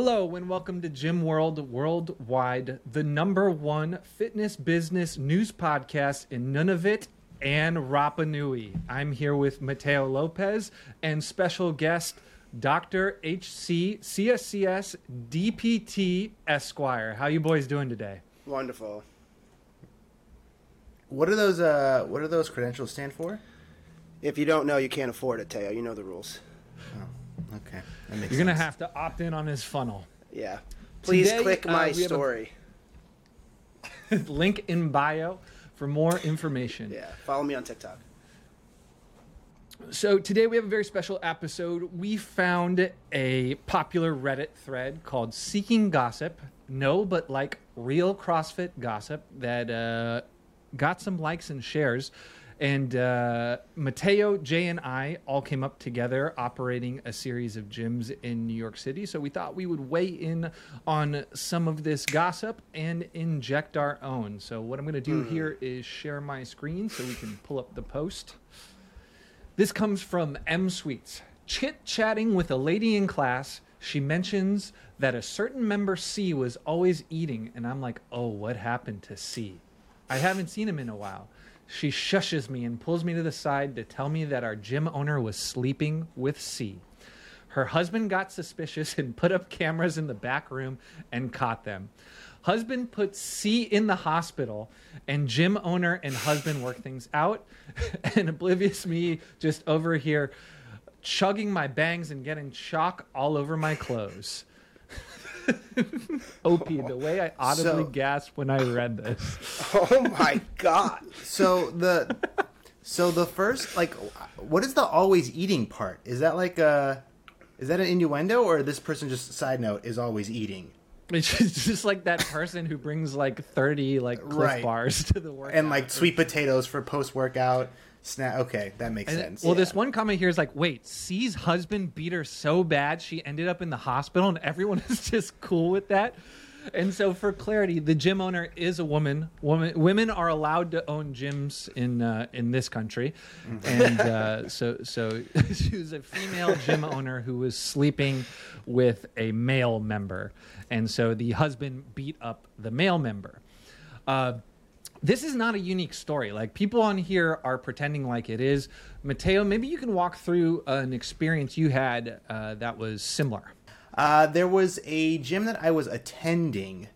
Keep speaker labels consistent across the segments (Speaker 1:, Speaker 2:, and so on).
Speaker 1: Hello and welcome to Gym World Worldwide, the number one fitness business news podcast in Nunavut and Rapa Nui. I'm here with Mateo Lopez and special guest Dr. HC CSCS DPT Esquire. How you boys doing today?
Speaker 2: Wonderful.
Speaker 3: What are those? Uh, what are those credentials stand for?
Speaker 2: If you don't know, you can't afford it, Teo. You know the rules.
Speaker 3: Oh, okay.
Speaker 1: You're gonna have to opt in on his funnel.
Speaker 2: Yeah. Please
Speaker 1: Today,
Speaker 2: click
Speaker 1: uh,
Speaker 2: my
Speaker 1: a-
Speaker 2: story.
Speaker 1: Link in bio for more information.
Speaker 2: Yeah. Follow me on TikTok.
Speaker 1: So today we have a very special episode. We found a popular Reddit thread called "Seeking Gossip." No, but like real CrossFit gossip that uh, got some likes and shares. And uh, Mateo, Jay, and I all came up together operating a series of gyms in New York City. So we thought we would weigh in on some of this gossip and inject our own. So what I'm going to do here is share my screen so we can pull up the post. This comes from M Sweets. Chit chatting with a lady in class, she mentions that a certain member C was always eating, and I'm like, oh, what happened to C? I haven't seen him in a while. She shushes me and pulls me to the side to tell me that our gym owner was sleeping with C. Her husband got suspicious and put up cameras in the back room and caught them. Husband put C in the hospital, and gym owner and husband work things out. and oblivious me just over here chugging my bangs and getting chalk all over my clothes. OP, the way I audibly
Speaker 3: So-
Speaker 1: gasped when I read this.
Speaker 2: Oh my God.
Speaker 3: So the, so the first like, what is the always eating part? Is that like a, is that an innuendo or this person just side note is always eating?
Speaker 1: It's just, like that person who brings like 30 like Clif
Speaker 3: Right.
Speaker 1: bars to the work.
Speaker 3: And like sweet potatoes for post workout snack. Okay, that makes
Speaker 1: And-
Speaker 3: sense.
Speaker 1: Well, this one comment here is like, wait, C's husband beat her so bad she ended up in the hospital, and everyone is just cool with that. And so, for clarity, the gym owner is a woman. Woman, women are allowed to own gyms in uh, in this country, and uh, so so she was a female gym owner who was sleeping with a male member, and so the husband beat up the male member. Uh, this is not a unique story. Like people on here are pretending like it is. Mateo, maybe you can walk through an experience you had uh, that was similar.
Speaker 3: Uh, there was a gym that I was attending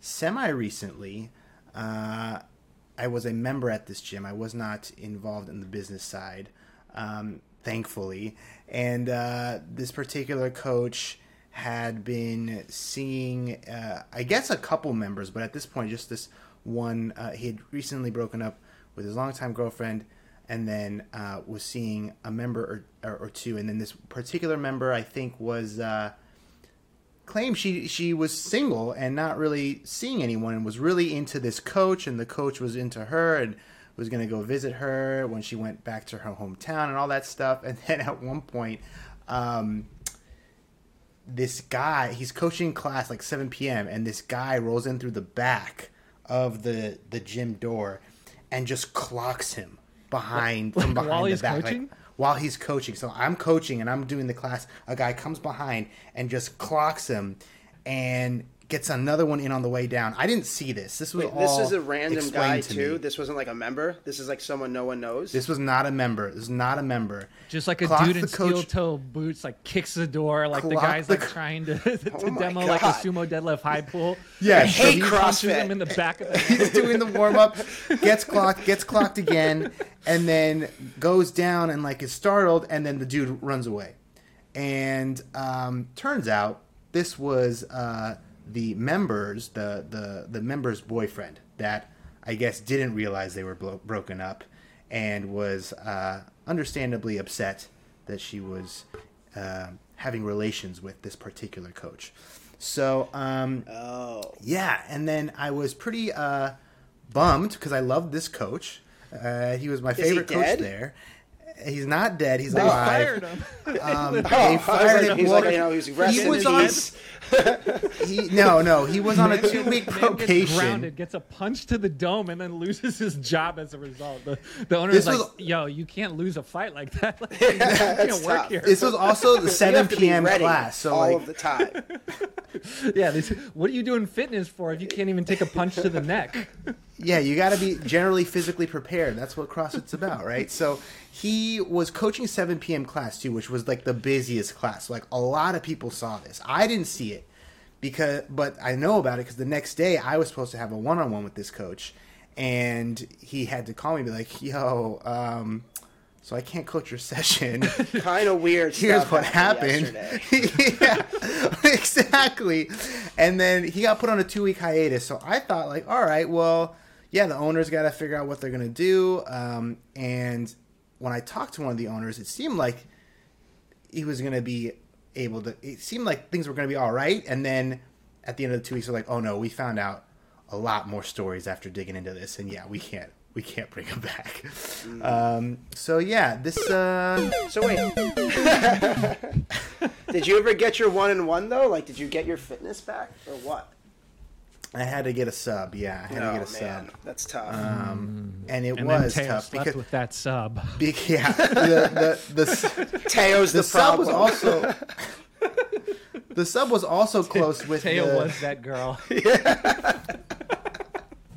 Speaker 3: semi recently. Uh, I was a member at this gym. I was not involved in the business side, um, thankfully. And uh, this particular coach had been seeing, uh, I guess, a couple members, but at this point, just this one. Uh, he had recently broken up with his longtime girlfriend and then uh, was seeing a member or, or, or two. And then this particular member, I think, was. Uh, claimed she she was single and not really seeing anyone and was really into this coach and the coach was into her and was going to go visit her when she went back to her hometown and all that stuff and then at one point um, this guy he's coaching class like 7 p.m and this guy rolls in through the back of the the gym door and just clocks him behind from behind
Speaker 1: while
Speaker 3: the
Speaker 1: he's
Speaker 3: back like, while he's coaching. So I'm coaching and I'm doing the class. A guy comes behind and just clocks him and gets another one in on the way down. I didn't see this. This was
Speaker 2: Wait,
Speaker 3: all
Speaker 2: this is a random guy
Speaker 3: to
Speaker 2: too.
Speaker 3: me.
Speaker 2: This wasn't like a member. This is like someone no one knows.
Speaker 3: This was not a member. This is not a member.
Speaker 1: Just like a
Speaker 3: Clocks
Speaker 1: dude in
Speaker 3: coach-
Speaker 1: steel toe boots, like kicks the door, like the guy's
Speaker 3: the
Speaker 1: like
Speaker 3: co-
Speaker 1: trying to, to
Speaker 2: Oh my
Speaker 1: demo like a sumo deadlift high pull.
Speaker 3: Yeah,
Speaker 1: And
Speaker 3: so
Speaker 1: he
Speaker 2: hate
Speaker 1: punches
Speaker 2: CrossFit.
Speaker 1: him in the back of the
Speaker 3: He's doing the warm up, gets clocked, gets clocked again, and then goes down and like is startled, and then the dude runs away. And um, turns out this was uh, the members, the the the member's boyfriend that I guess didn't realize they were blo- broken up, and was uh, understandably upset that she was uh, having relations with this particular coach. So um,
Speaker 2: oh,
Speaker 3: yeah, and then I was pretty uh, bummed because I loved this coach. Uh, he was my
Speaker 2: he
Speaker 3: favorite coach there. He's not dead. He's
Speaker 1: They
Speaker 3: alive.
Speaker 1: fired him.
Speaker 3: Um,
Speaker 2: Oh,
Speaker 3: they
Speaker 2: was
Speaker 3: fired
Speaker 2: like,
Speaker 3: him.
Speaker 2: he's
Speaker 3: Well,
Speaker 2: like, you know, he was
Speaker 3: he
Speaker 2: resting
Speaker 3: was on. He, no, no, he was on a two-week
Speaker 1: Man gets grounded, gets a punch to the dome, and then loses his job as a result. The, the owner's
Speaker 3: This
Speaker 1: like, "Yo, you can't lose a fight like that. Like, you can't
Speaker 2: That's
Speaker 1: work
Speaker 2: tough.
Speaker 1: here."
Speaker 3: This was also the 7
Speaker 2: have to be
Speaker 3: p.m. class, so
Speaker 2: all
Speaker 3: like
Speaker 2: of the time.
Speaker 1: yeah, this, what are you doing fitness for if you can't even take a punch to the neck?
Speaker 3: Yeah, you got to be generally physically prepared. That's what CrossFit's about, right? So he was coaching 7 p.m. class too, which was like the busiest class. Like a lot of people saw this. I didn't see it because, but I know about it because the next day I was supposed to have a one-on-one with this coach, and he had to call me and be like, "Yo, um, so I can't coach your session."
Speaker 2: kind of weird.
Speaker 3: here's what happened. yeah, exactly. And then he got put on a two week hiatus. So I thought, like, all right, well, yeah, the owners got to figure out what they're going to do. Um, and when I talked to one of the owners, it seemed like he was going to be able to, it seemed like things were going to be all right. And then at the end of the two weeks, we're like, oh no, we found out a lot more stories after digging into this. And yeah, we can't. We can't bring him back. Um, so yeah, this uh,
Speaker 2: So wait, did you ever get your one and one though? Like, did you get your fitness back or what?
Speaker 3: I had to get a sub. Yeah, I had to
Speaker 2: Oh
Speaker 3: get a
Speaker 2: man,
Speaker 3: sub.
Speaker 2: that's tough.
Speaker 3: um, and it
Speaker 1: And then
Speaker 3: was
Speaker 1: Teo
Speaker 3: tough
Speaker 1: slept
Speaker 3: because
Speaker 1: with that sub.
Speaker 3: be- yeah, the the the,
Speaker 2: Teo's
Speaker 3: the
Speaker 2: the,
Speaker 3: sub was also the sub was also close with
Speaker 1: Teo
Speaker 3: the,
Speaker 1: was that girl.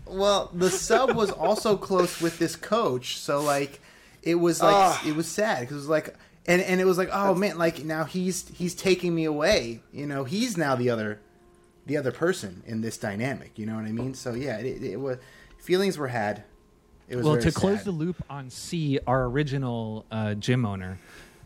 Speaker 3: well the sub was also close with this coach, so like it was like
Speaker 2: Ah.
Speaker 3: it was sad because it was like and and it was like oh man like now he's he's taking me away you know he's now the other the other person in this dynamic you know what I mean so yeah it, it, was feelings were had it was
Speaker 1: well,
Speaker 3: very
Speaker 1: to close the loop on C, our original uh, gym owner,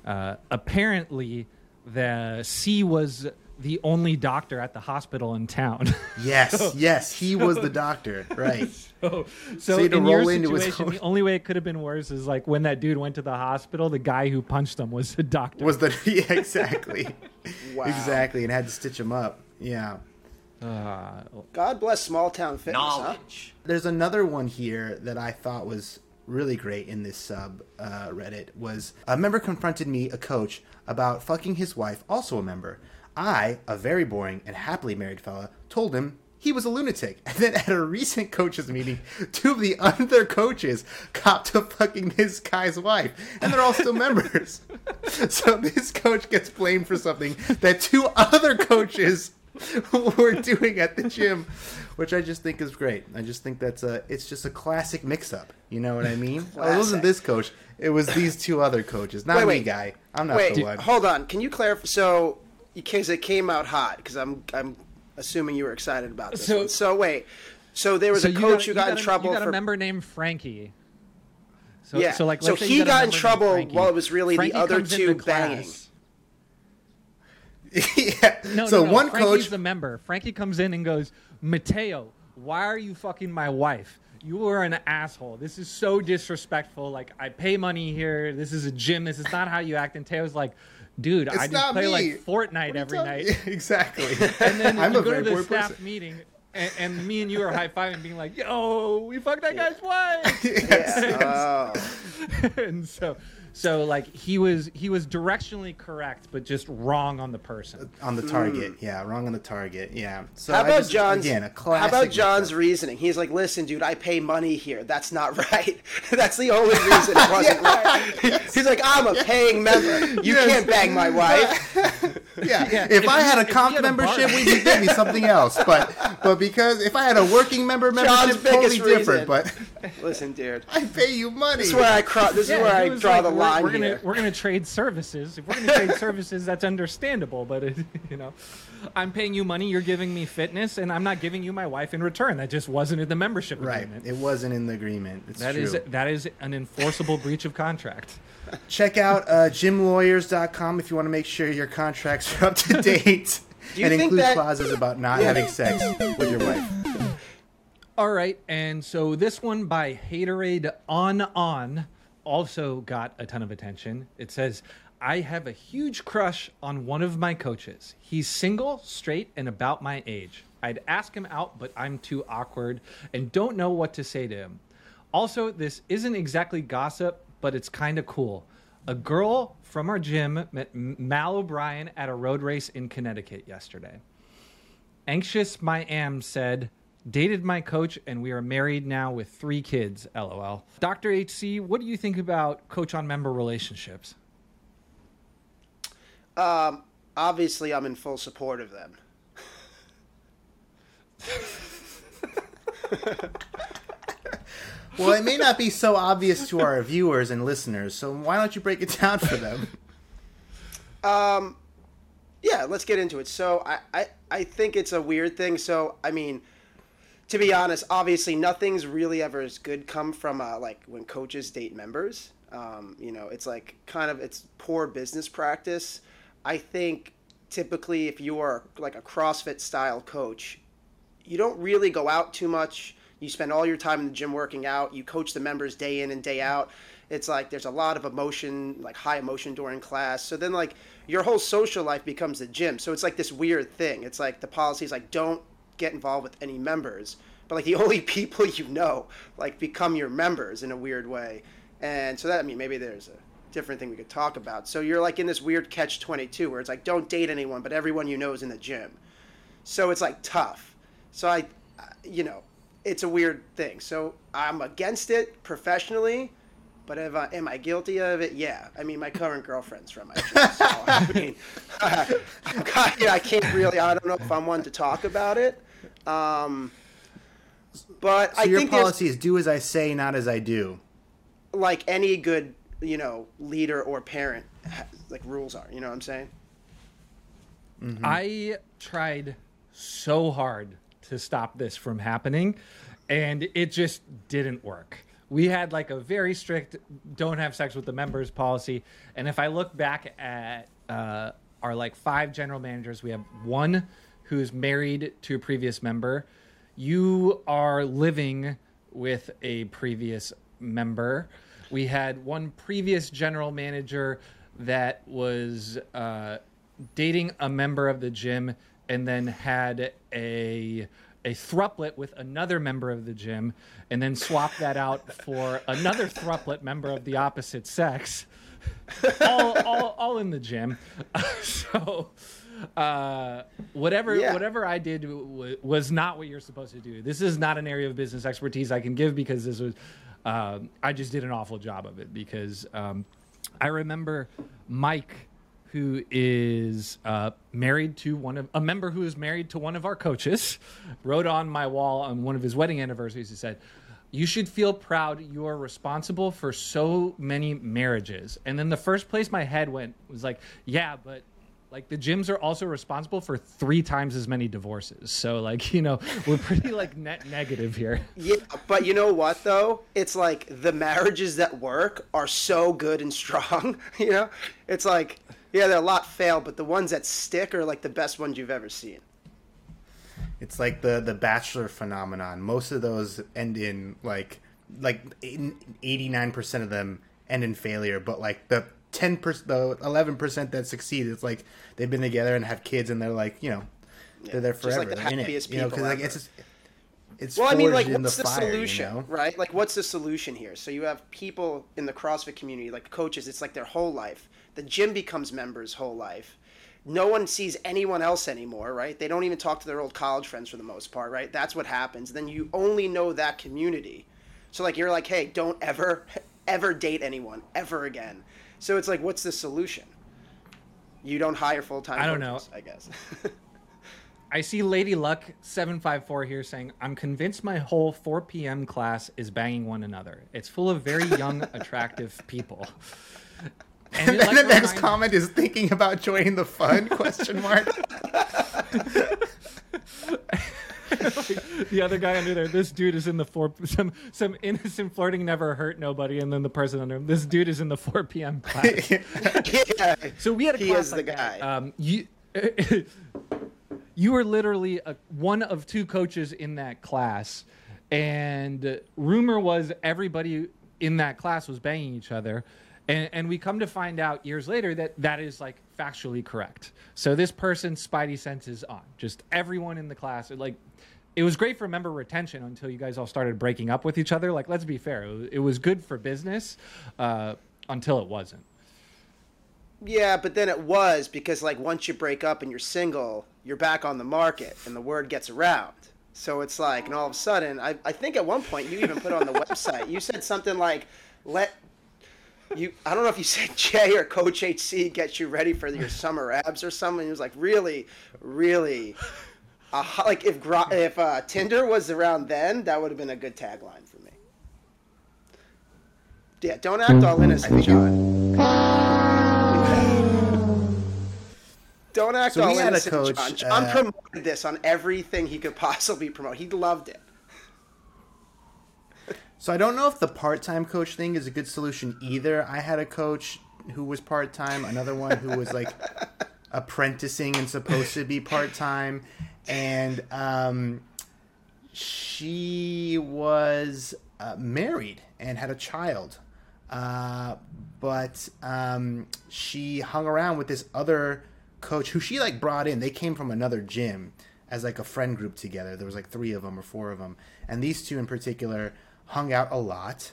Speaker 1: uh, apparently the C was the only doctor at the hospital in town.
Speaker 3: Yes, yes, he was the doctor, right?
Speaker 1: so,
Speaker 3: So
Speaker 1: so
Speaker 3: he had to
Speaker 1: in your
Speaker 3: roll into his
Speaker 1: situation,
Speaker 3: own-
Speaker 1: the only way it could have been worse is like when that dude went to the hospital, the guy who punched him was the doctor.
Speaker 3: Was the yeah, exactly,
Speaker 2: Wow.
Speaker 3: exactly, and had to stitch him up. Yeah.
Speaker 1: Uh,
Speaker 2: God bless small town fitness. Huh?
Speaker 3: There's another one here that I thought was really great in this sub uh, Reddit was a member confronted me, a coach, about fucking his wife, also a member. I, a very boring and happily married fella, told him he was a lunatic. And then at a recent coaches meeting, two of the other coaches copped to fucking this guy's wife, and they're all still members. So this coach gets blamed for something that two other coaches were doing at the gym, which I just think is great. I just think that's a it's just a classic mix-up. You know what I mean? Oh, it wasn't this coach; it was these two other coaches. Not
Speaker 2: Wait,
Speaker 3: me,
Speaker 2: wait.
Speaker 3: guy. I'm not
Speaker 2: Wait,
Speaker 3: the one.
Speaker 2: hold on. Can you clarify? So, because it came out hot, because I'm I'm assuming you were excited about this.
Speaker 1: So-
Speaker 2: one. so wait. So there was
Speaker 1: so
Speaker 2: a
Speaker 1: you
Speaker 2: coach
Speaker 1: got-
Speaker 2: who got,
Speaker 1: you
Speaker 2: in
Speaker 1: a-
Speaker 2: trouble
Speaker 1: You got
Speaker 2: for
Speaker 1: a member named Frankie. So,
Speaker 2: yeah.
Speaker 1: So like,
Speaker 2: so
Speaker 1: let's
Speaker 2: he
Speaker 1: you
Speaker 2: got in trouble while it was really
Speaker 1: Frankie
Speaker 2: the other
Speaker 1: comes into
Speaker 2: two
Speaker 1: class.
Speaker 3: yeah.
Speaker 1: No,
Speaker 3: so
Speaker 1: no, no.
Speaker 3: one
Speaker 1: Frankie's
Speaker 3: coach.
Speaker 1: the member. Frankie comes in and goes, Mateo, why are you fucking my wife? You are an asshole. This is so disrespectful. Like, I pay money here. This is a gym. This is not how you act. And Teo's like, dude, I just play
Speaker 3: me.
Speaker 1: like Fortnite every night.
Speaker 3: exactly.
Speaker 1: And then
Speaker 3: I'm
Speaker 1: you
Speaker 3: a
Speaker 1: go to the staff
Speaker 3: person.
Speaker 1: meeting, and, and me and you are high fiving, being like, "Yo, we fucked that guy's wife."
Speaker 2: Yeah. Oh.
Speaker 1: and so, oh. So like he was he was directionally correct, but just wrong on the person.
Speaker 3: on the target. Hmm. Yeah, wrong on the target. Yeah. So
Speaker 2: how about
Speaker 3: just-
Speaker 2: John's?
Speaker 3: Again, a
Speaker 2: how about John's
Speaker 3: mix-up.
Speaker 2: reasoning? He's like, "Listen, dude, I pay money here. That's not right. That's the only reason it wasn't right." He's like, "I'm a paying member. You
Speaker 3: Yes.
Speaker 2: can't bang my wife."
Speaker 3: Yeah.
Speaker 1: Yeah,
Speaker 3: If,
Speaker 1: if
Speaker 3: I had a
Speaker 1: if
Speaker 3: comp
Speaker 1: had a
Speaker 3: membership, we'd be give me something else. But but because if I had a working member membership, totally
Speaker 2: biggest
Speaker 3: different.
Speaker 2: reason.
Speaker 3: But
Speaker 2: Listen, dude.
Speaker 3: I pay you money.
Speaker 2: This is where I cross. This
Speaker 1: Yeah,
Speaker 2: is where I draw
Speaker 1: like,
Speaker 2: the line
Speaker 1: we're, gonna we're gonna trade services. If we're gonna trade services, that's understandable. But it, you know, I'm paying you money. You're giving me fitness, and I'm not giving you my wife in return. That just wasn't in the membership agreement.
Speaker 3: right.
Speaker 1: agreement.
Speaker 3: It wasn't in the agreement. It's
Speaker 1: That is that is an enforceable breach of contract.
Speaker 3: Check out uh, gymlawyers.com if you want to make sure your contracts are up to date and include
Speaker 2: that-
Speaker 3: clauses about not having sex with your wife.
Speaker 1: All right, and so this one by Haterade on on also got a ton of attention. It says, "I have a huge crush on one of my coaches. He's single, straight, and about my age. I'd ask him out, but I'm too awkward and don't know what to say to him. Also, this isn't exactly gossip, but it's kind of cool. A girl from our gym met Mal O'Brien at a road race in Connecticut yesterday." Anxious My Am said, dated my coach, and we are married now with three kids. LOL. Dr. HC, what do you think about coach on member relationships?
Speaker 2: Um, obviously, I'm in full support of them.
Speaker 3: well, it may not be so obvious to our viewers and listeners, so why don't you break it down for them?
Speaker 2: Um, yeah, let's get into it. So I, I, I think it's a weird thing. So, I mean, to be honest, obviously nothing's really ever as good come from uh, like when coaches date members. Um, you know, it's like kind of it's poor business practice. I think typically if you are like a CrossFit style coach, you don't really go out too much. You spend all your time in the gym working out. You coach the members day in and day out. It's like there's a lot of emotion, like high emotion during class. So then like your whole social life becomes the gym. So it's like this weird thing. It's like the policy is like don't get involved with any members. But like the only people you know like become your members in a weird way. And so that I mean maybe there's a different thing we could talk about. So you're like in this weird catch 22 where it's like don't date anyone but everyone you know is in the gym. So it's like tough. So I you know, it's a weird thing. So I'm against it professionally, but if I, am I guilty of it? Yeah. I mean, my current girlfriend's from my gym, so I mean, uh, I can't really. I don't know if I'm one to talk about it. Um, but
Speaker 3: so
Speaker 2: I
Speaker 3: your
Speaker 2: think
Speaker 3: policy is do as I say, not as I do.
Speaker 2: Like any good, you know, leader or parent, like rules are. You know what I'm saying?
Speaker 1: Mm-hmm. I tried so hard to stop this from happening, and it just didn't work. We had like a very strict don't have sex with the members policy, and if I look back at uh, our like five general managers, we have one who's married to a previous member. You are living with a previous member. We had one previous general manager that was uh, dating a member of the gym and then had a a thrupplet with another member of the gym and then swapped that out for another thrupplet member of the opposite sex all, all, all in the gym so uh, whatever yeah. whatever I did w- was not what you're supposed to do. This is not an area of business expertise I can give because this was uh, I just did an awful job of it because um, I remember Mike who is uh, married to one of a member who is married to one of our coaches, wrote on my wall on one of his wedding anniversaries. He said, "You should feel proud. You are responsible for so many marriages." And then the first place my head went was like, "Yeah, but." Like the gyms are also responsible for three times as many divorces. So like, you know, we're pretty like net negative here.
Speaker 2: Yeah, but you know what though? It's like the marriages that work are so good and strong, you know? It's like yeah, they're a lot fail, but the ones that stick are like the best ones you've ever seen.
Speaker 3: It's like the the Bachelor phenomenon. Most of those end in like like eighty nine percent of them end in failure, but like the ten percent, the eleven percent that succeed, it's like they've been together and have kids, and they're like you know yeah, they're there forever. Just like the happiest it, you know, like it's. Just, it's
Speaker 2: well, I mean, like, what's the, the fire, solution, you know? right? Like, what's the solution here? So you have people in the CrossFit community, like coaches. It's like their whole life the gym becomes members' whole life. No one sees anyone else anymore, right? They don't even talk to their old college friends for the most part, right? That's what happens. Then you only know that community. So like you're like, hey, don't ever, ever date anyone ever again. So it's like, what's the solution? You don't hire full time.
Speaker 1: I don't know.
Speaker 2: I guess.
Speaker 1: I see Lady Luck seven five four here saying, "I'm convinced my whole 4 p.m. class is banging one another. It's full of very young, attractive people."
Speaker 3: And, and then the next comment is thinking about joining the fun? question mark.
Speaker 1: the other guy under there, this dude is in the four some some innocent flirting never hurt nobody, and then the person under him, this dude is in the four p.m. class. yeah. So we had a
Speaker 2: he
Speaker 1: class
Speaker 2: is like the guy.
Speaker 1: That. Um, you you were literally a, one of two coaches in that class, and rumor was everybody in that class was banging each other. And, and we come to find out years later that that is like factually correct. So this person's spidey sense is on. Just everyone in the class, like, it was great for member retention until you guys all started breaking up with each other. Like, let's be fair, it was good for business uh, until it wasn't.
Speaker 2: Yeah, but then it was because like once you break up and you're single, you're back on the market and the word gets around. So it's like, and all of a sudden, I, I think at one point you even put on the website, you said something like, let you I don't know if you said Jay or Coach HC gets you ready for your summer abs or something. He was like, really, really. A like if Gro- if uh, Tinder was around then, that would have been a good tagline for me. Yeah, don't act all innocent, John. Don't act
Speaker 3: So
Speaker 2: all
Speaker 3: had a
Speaker 2: innocent,
Speaker 3: coach,
Speaker 2: John. John
Speaker 3: uh,
Speaker 2: promoted this on everything he could possibly promote. He loved it.
Speaker 3: So I don't know if the part-time coach thing is a good solution either. I had a coach who was part-time, another one who was like apprenticing and supposed to be part-time, and um, she was uh, married and had a child, uh, but um, she hung around with this other coach who she like brought in. They came from another gym as like a friend group together. There was like three of them or four of them, and these two in particular hung out a lot.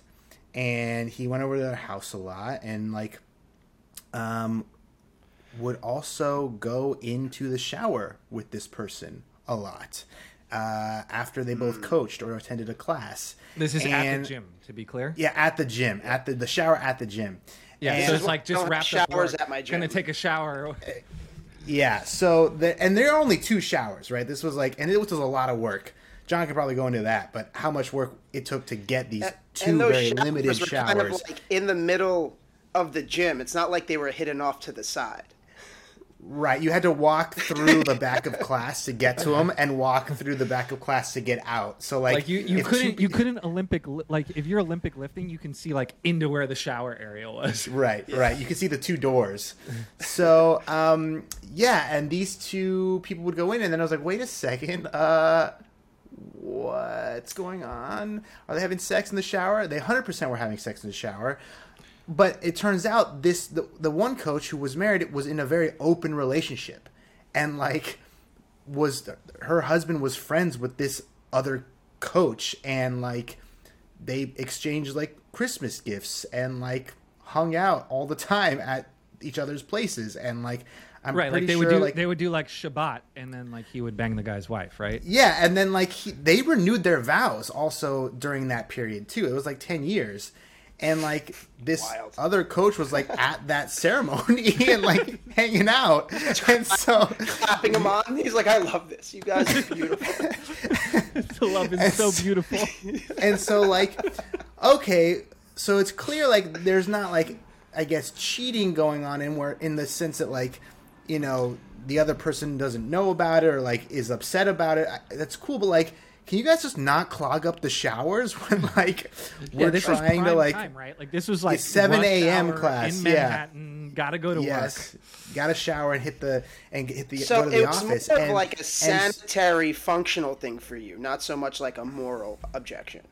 Speaker 3: And he went over to their house a lot, and like, um, would also go into the shower with this person a lot uh, after they both coached or attended a class.
Speaker 1: This is at the gym, to be clear.
Speaker 3: Yeah, at the gym, at the the shower at the gym.
Speaker 1: Yeah,
Speaker 3: And-
Speaker 1: so it's like just
Speaker 2: don't have
Speaker 1: wrapped
Speaker 2: showers
Speaker 1: work,
Speaker 2: at my gym.
Speaker 1: Gonna take a shower.
Speaker 3: Yeah, so the, and there are only two showers, right? This was like, and it was a lot of work. John could probably go into that, but how much work it took to get these two
Speaker 2: and those
Speaker 3: very
Speaker 2: showers
Speaker 3: limited
Speaker 2: were
Speaker 3: showers.
Speaker 2: kind of like in the middle of the gym. It's not like they were hidden off to the side.
Speaker 3: Right, you had to walk through the back of class to get to them, and walk through the back of class to get out. So like,
Speaker 1: Like you, you couldn't
Speaker 3: two-
Speaker 1: you couldn't Olympic li- like if you're Olympic lifting, you can see like into where the shower area was.
Speaker 3: Right, right. You can see the two doors. So, um, yeah, and these two people would go in, and then I was like, wait a second, uh, what's going on? Are they having sex in the shower? They 100% were having sex in the shower. But it turns out this the, the one coach who was married was in a very open relationship, and like was her husband was friends with this other coach, and like they exchanged like Christmas gifts and like hung out all the time at each other's places, and like I'm
Speaker 1: Right, like
Speaker 3: pretty
Speaker 1: they
Speaker 3: sure
Speaker 1: would do
Speaker 3: like
Speaker 1: they would do like Shabbat, and then like he would bang the guy's wife, right?
Speaker 3: yeah, and then like he, they renewed their vows also during that period too. It was like ten years, and like this
Speaker 2: Wild.
Speaker 3: other coach was like at that ceremony and like hanging out, and so
Speaker 2: Clapping him on. He's like, I love this. You guys are beautiful.
Speaker 1: the love is so beautiful.
Speaker 3: and so like okay so it's clear like there's not like i guess cheating going on in where in the sense that like you know the other person doesn't know about it or like is upset about it I- that's cool but like can you guys just not clog up the showers when like we're
Speaker 1: this was
Speaker 3: trying to like
Speaker 1: time, right? Like this was like
Speaker 3: 7 a.m. class,
Speaker 1: in
Speaker 3: yeah.
Speaker 1: Gotta go to
Speaker 3: yes got to shower and hit the and hit the
Speaker 2: So
Speaker 3: go to the
Speaker 2: it was
Speaker 3: office
Speaker 2: more of
Speaker 3: and,
Speaker 2: like a
Speaker 3: and-
Speaker 2: sanitary, functional thing for you, not so much like a moral objection.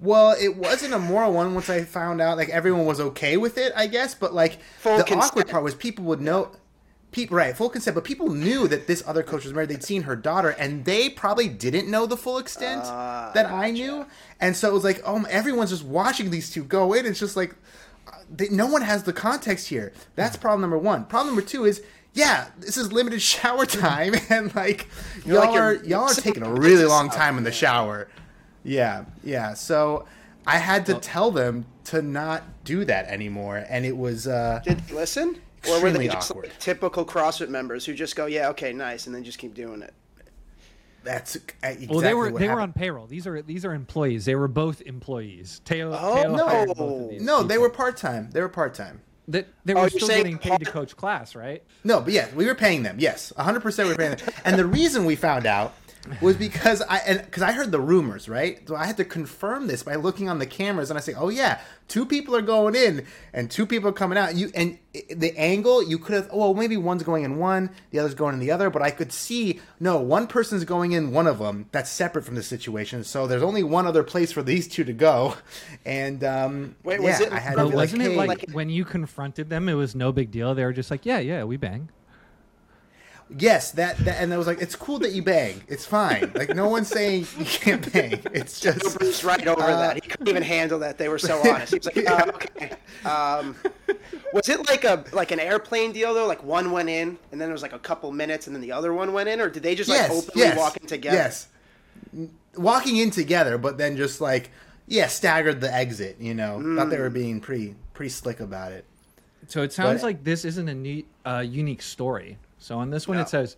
Speaker 3: Well, it wasn't a moral one once I found out like everyone was okay with it, I guess, but like
Speaker 2: Full
Speaker 3: the
Speaker 2: consent.
Speaker 3: awkward part was people would know right, full consent, but people knew that this other coach was married. They'd seen her daughter and they probably didn't know the full extent
Speaker 2: Ah,
Speaker 3: that I knew. And so it was like, "Oh, everyone's just watching these two go in." It's just like uh, they, no one has the context here. That's problem number 1. Problem number 2 is yeah, this is limited shower time, and like y'all
Speaker 2: like
Speaker 3: are y'all are taking a really long time in the shower. Yeah, yeah. So I had to tell them to not do that anymore, and it was uh,
Speaker 2: Did they listen? Or were they just
Speaker 3: awkward.
Speaker 2: like typical CrossFit members who just go, yeah, okay, nice, and then just keep doing it?
Speaker 3: that's uh, exactly
Speaker 1: Well, they were
Speaker 3: what
Speaker 1: they were on payroll. These are these are employees. They were both employees. Teo,
Speaker 2: Oh,
Speaker 1: Teo
Speaker 2: no.
Speaker 1: hired both of these
Speaker 3: No, they were part time. They were part time.
Speaker 1: They, they
Speaker 2: Oh,
Speaker 1: were
Speaker 2: you're
Speaker 1: still getting paid to coach class, right?
Speaker 3: No, but yeah, we were paying them. Yes, 100% we were paying them. And the reason we found out was because I and because I heard the rumors, right? So I had to confirm this by looking on the cameras and I say, "Oh yeah, two people are going in and two people are coming out." You and the angle, you could have, oh, well, maybe one's going in one, the other's going in the other, but I could see no, one person's going in one of them. That's separate from the situation. So there's only one other place for these two to go. And um
Speaker 2: Wait,
Speaker 3: yeah,
Speaker 2: was it-
Speaker 3: I had
Speaker 2: But
Speaker 1: wasn't
Speaker 3: like,
Speaker 1: it
Speaker 3: hey,
Speaker 1: like when you confronted them, it was no big deal. They were just like, yeah, yeah, we bang
Speaker 3: yes, that, that and I was like, it's cool that you bang. It's fine. Like no one's saying you can't bang. It's just
Speaker 2: right over
Speaker 3: uh,
Speaker 2: that. He couldn't even uh, handle that. They were so honest. He was like, yeah. Oh, okay. Um, was it like a like an airplane deal though? Like one went in, and then there was like a couple minutes, and then the other one went in, or did they just like
Speaker 3: yes,
Speaker 2: openly
Speaker 3: yes,
Speaker 2: walk in together?
Speaker 3: Yes, walking in together, but then just like yeah, staggered the exit. You know, mm. thought they were hmm. being pretty pretty slick about it. So it sounds but, like this isn't a neat, uh, unique story so on this one,
Speaker 2: No.
Speaker 3: it says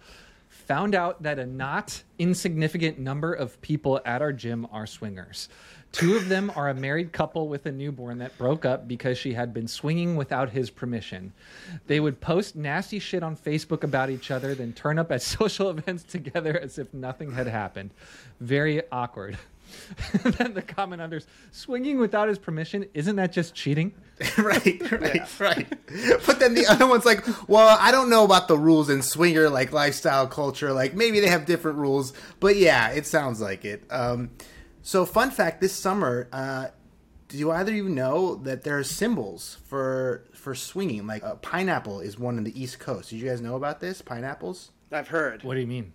Speaker 1: found out that a not insignificant number of people at our gym are swingers. Two of them are a married couple with a newborn that broke up because she had been swinging without his permission. They would post nasty shit on Facebook about each other, then turn up at social events together as if nothing had happened. Very awkward. then the comment others swinging without his permission isn't that just cheating
Speaker 3: right, right, right. But then the other one's like, well, I don't know about the rules in swinger like lifestyle culture. Like maybe they have different rules, but yeah, it sounds like it. Um, so, fun fact: this summer, uh, do either of you know that there are symbols for for swinging? Like uh, pineapple is one in the East Coast. Did you guys know about this? Pineapples.
Speaker 2: I've heard.
Speaker 1: what do you mean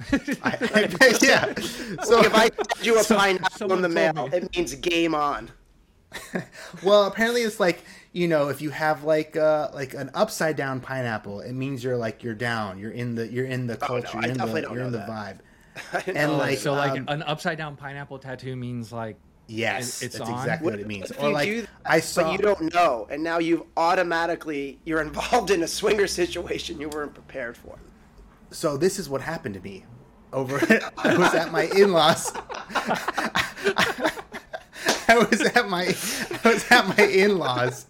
Speaker 3: I, I, yeah. So
Speaker 2: if I send you a
Speaker 1: So-
Speaker 2: pineapple
Speaker 1: someone
Speaker 2: in the mail,
Speaker 1: me.
Speaker 2: it means game on.
Speaker 3: well, apparently it's like you know if you have like uh like an upside down pineapple, it means you're like you're down. You're in the you're in the
Speaker 2: Oh, no,
Speaker 3: culture.
Speaker 2: I
Speaker 3: you're in the you're in the vibe. And
Speaker 2: know
Speaker 3: like
Speaker 2: that.
Speaker 1: so like
Speaker 3: um,
Speaker 1: an upside down pineapple tattoo means like
Speaker 3: Yes,
Speaker 1: It's
Speaker 3: that's
Speaker 1: on?
Speaker 3: exactly what it means. Or like
Speaker 2: that,
Speaker 3: I saw
Speaker 2: but you don't know, and now you've automatically you're involved in a swinger situation you weren't prepared for.
Speaker 3: So this is what happened to me over I was at my in-laws I was at my I was at my in-laws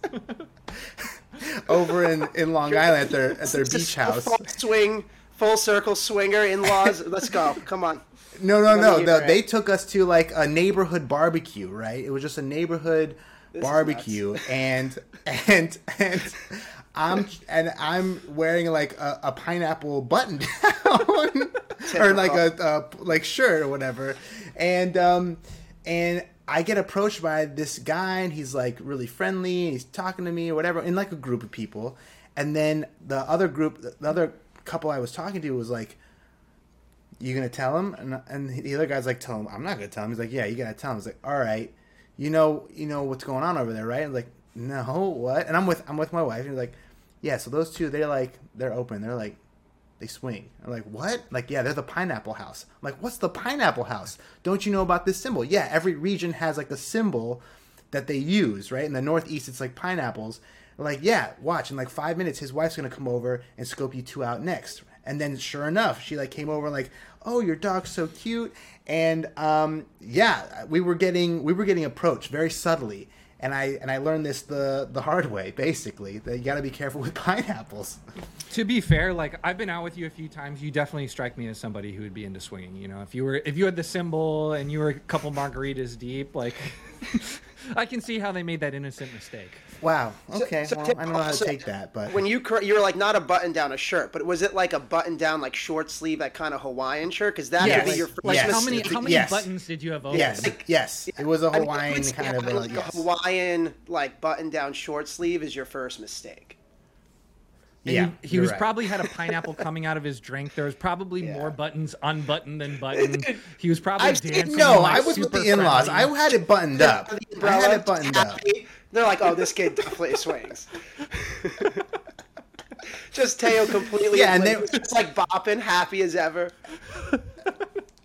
Speaker 3: over in, in Long Island at their at their beach house.
Speaker 2: Full swing, full circle swinger in laws. Let's go. Come on.
Speaker 3: No, no, no. no they took us to like a neighborhood barbecue, right? It was just a neighborhood
Speaker 2: is
Speaker 3: barbecue, and and and I'm and I'm wearing like a, a pineapple button down or like a, a like shirt or whatever, and um and I get approached by this guy, and he's like really friendly, and he's talking to me or whatever, in like a group of people, and then the other group, the other couple I was talking to was like you gonna tell him? And, and the other guy's like, tell him. I'm not gonna tell him. He's like, yeah, you gotta tell him. He's like, all right, you know, you know what's going on over there, right? I'm like, no, what? And I'm with I'm with my wife. And he's like, yeah. So those two, they're like, they're open. They're like, they swing. I'm like, what? Like, yeah, they're the pineapple house. I'm like, what's the pineapple house? Don't you know about this symbol? Yeah, every region has like a symbol that they use, right? In the Northeast, it's like pineapples. Like, yeah, watch. In like five minutes, his wife's gonna come over and scope you two out next. And then, sure enough, she like came over and like, oh, your dog's so cute. And um, yeah, we were getting we were getting approached very subtly. And I and I learned this the the hard way, basically. That you got to be careful with pineapples.
Speaker 1: to be fair, like I've been out with you a few times, you definitely strike me as somebody who would be into swinging. You know, if you were if you had the symbol and you were a couple margaritas deep, like I can see how they made that innocent mistake.
Speaker 3: Wow. Okay.
Speaker 2: so
Speaker 3: well,
Speaker 2: Tim,
Speaker 3: I don't know how to
Speaker 2: also,
Speaker 3: take that, but
Speaker 2: When you cor- you were like not a button down a shirt, but was it like a button down like short sleeve that kind of Hawaiian shirt? Because that
Speaker 3: Yes.
Speaker 2: would be your first
Speaker 1: Like
Speaker 3: Yes.
Speaker 1: how many
Speaker 2: mistake.
Speaker 1: how many
Speaker 3: Yes.
Speaker 1: buttons did you have open?
Speaker 3: yes,
Speaker 2: Like-
Speaker 3: yes, it was a
Speaker 2: mean, I
Speaker 3: Hawaiian
Speaker 2: would say
Speaker 3: kind of a,
Speaker 2: like
Speaker 3: yes.
Speaker 2: a Hawaiian like button down short sleeve is your first mistake.
Speaker 1: And
Speaker 3: Yeah,
Speaker 1: he, he was
Speaker 3: right.
Speaker 1: probably had a pineapple coming out of his drink. There was probably
Speaker 2: Yeah.
Speaker 1: more buttons unbuttoned than buttoned. He was probably
Speaker 2: I've
Speaker 1: dancing.
Speaker 3: No,
Speaker 1: like,
Speaker 3: I was with the in-laws.
Speaker 1: friendly.
Speaker 3: I had it buttoned up. I had it buttoned up.
Speaker 2: They're like, oh, this kid definitely swings. Just Teo completely.
Speaker 3: Yeah, and
Speaker 2: oblivious,
Speaker 3: they-
Speaker 2: just like bopping, happy as ever.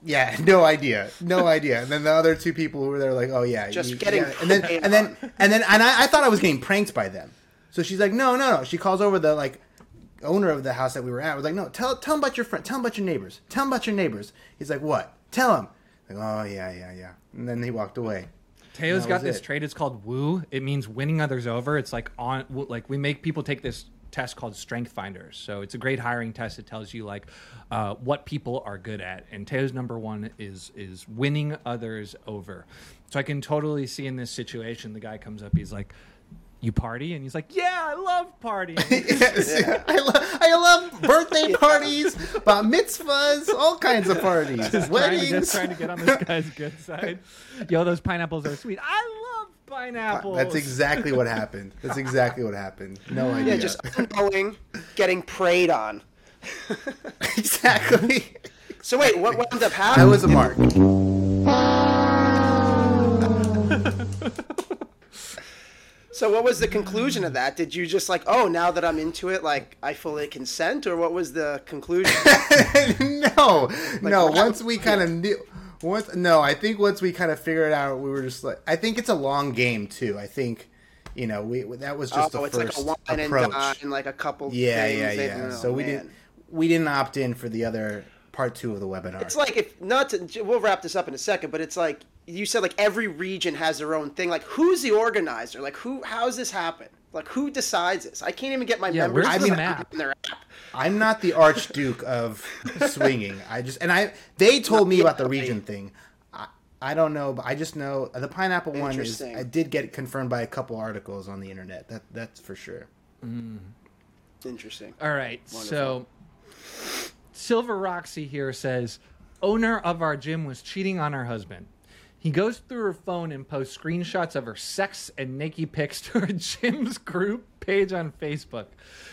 Speaker 3: Yeah, no idea, no idea. And then the other two people who were there, like, oh yeah,
Speaker 2: Just
Speaker 3: you-
Speaker 2: getting
Speaker 3: yeah. and then and then and then and I, I thought I was getting pranked by them. So she's like, no, no, no. She calls over the like owner of the house that we were at. Was like, no, tell tell him about your friend, tell him about your neighbors, tell him about your neighbors. He's like, what? Tell him. Like, oh yeah, yeah, yeah. And then he walked away.
Speaker 1: Teo's got this
Speaker 3: it.
Speaker 1: trait. It's called woo. It means winning others over. It's like on like we make people take this test called Strength Finders. So it's a great hiring test. It tells you like uh, what people are good at. And Teo's number one is is winning others over. So I can totally see in this situation, the guy comes up, he's like. You party, and he's like, "Yeah, I love partying."
Speaker 3: yes, I, lo- I love birthday parties, bat mitzvahs, all kinds of parties,
Speaker 1: just trying to,
Speaker 3: weddings.
Speaker 1: just trying to get on this guy's good side. Yo, those pineapples are sweet. I love pineapples.
Speaker 3: That's exactly what happened. That's exactly what happened. No idea.
Speaker 2: Yeah, just unknowing, getting preyed on.
Speaker 3: exactly.
Speaker 2: So wait, what wound up
Speaker 3: I
Speaker 2: happening?
Speaker 3: was a mark.
Speaker 2: So what was the conclusion of that? Did you just like, oh, now that I'm into it, like I fully consent, or what was the conclusion?
Speaker 3: no, no.
Speaker 2: what
Speaker 3: Once we kind of knew, once no, I think once we kind of figured it out, we were just like, I think it's a long game too. I think, you know, we that was just
Speaker 2: oh,
Speaker 3: the
Speaker 2: it's like
Speaker 3: first
Speaker 2: a
Speaker 3: approach.
Speaker 2: and like a couple.
Speaker 3: yeah, yeah, yeah.
Speaker 2: oh,
Speaker 3: so we
Speaker 2: man.
Speaker 3: didn't. we didn't opt in for the other part two of the webinar.
Speaker 2: It's like if not to, we'll wrap this up in a second, but it's like you said, like every region has their own thing. Like who's the organizer? Like who? How's this happen? Like who decides this? I can't even get my
Speaker 1: Yeah,
Speaker 2: members.
Speaker 1: where's
Speaker 2: to
Speaker 1: the
Speaker 2: sign
Speaker 1: map?
Speaker 2: in their app.
Speaker 3: I'm not the Archduke of swinging. I just and I they told me about the region thing. I, I don't know, but I just know the pineapple one is. I did get confirmed by a couple articles on the internet. That that's for sure. Mm.
Speaker 2: Interesting.
Speaker 1: All right. So Silver Roxy here says owner of our gym was cheating on her husband. He goes through her phone and posts screenshots of her sex and naked pics to her gym's group page on Facebook.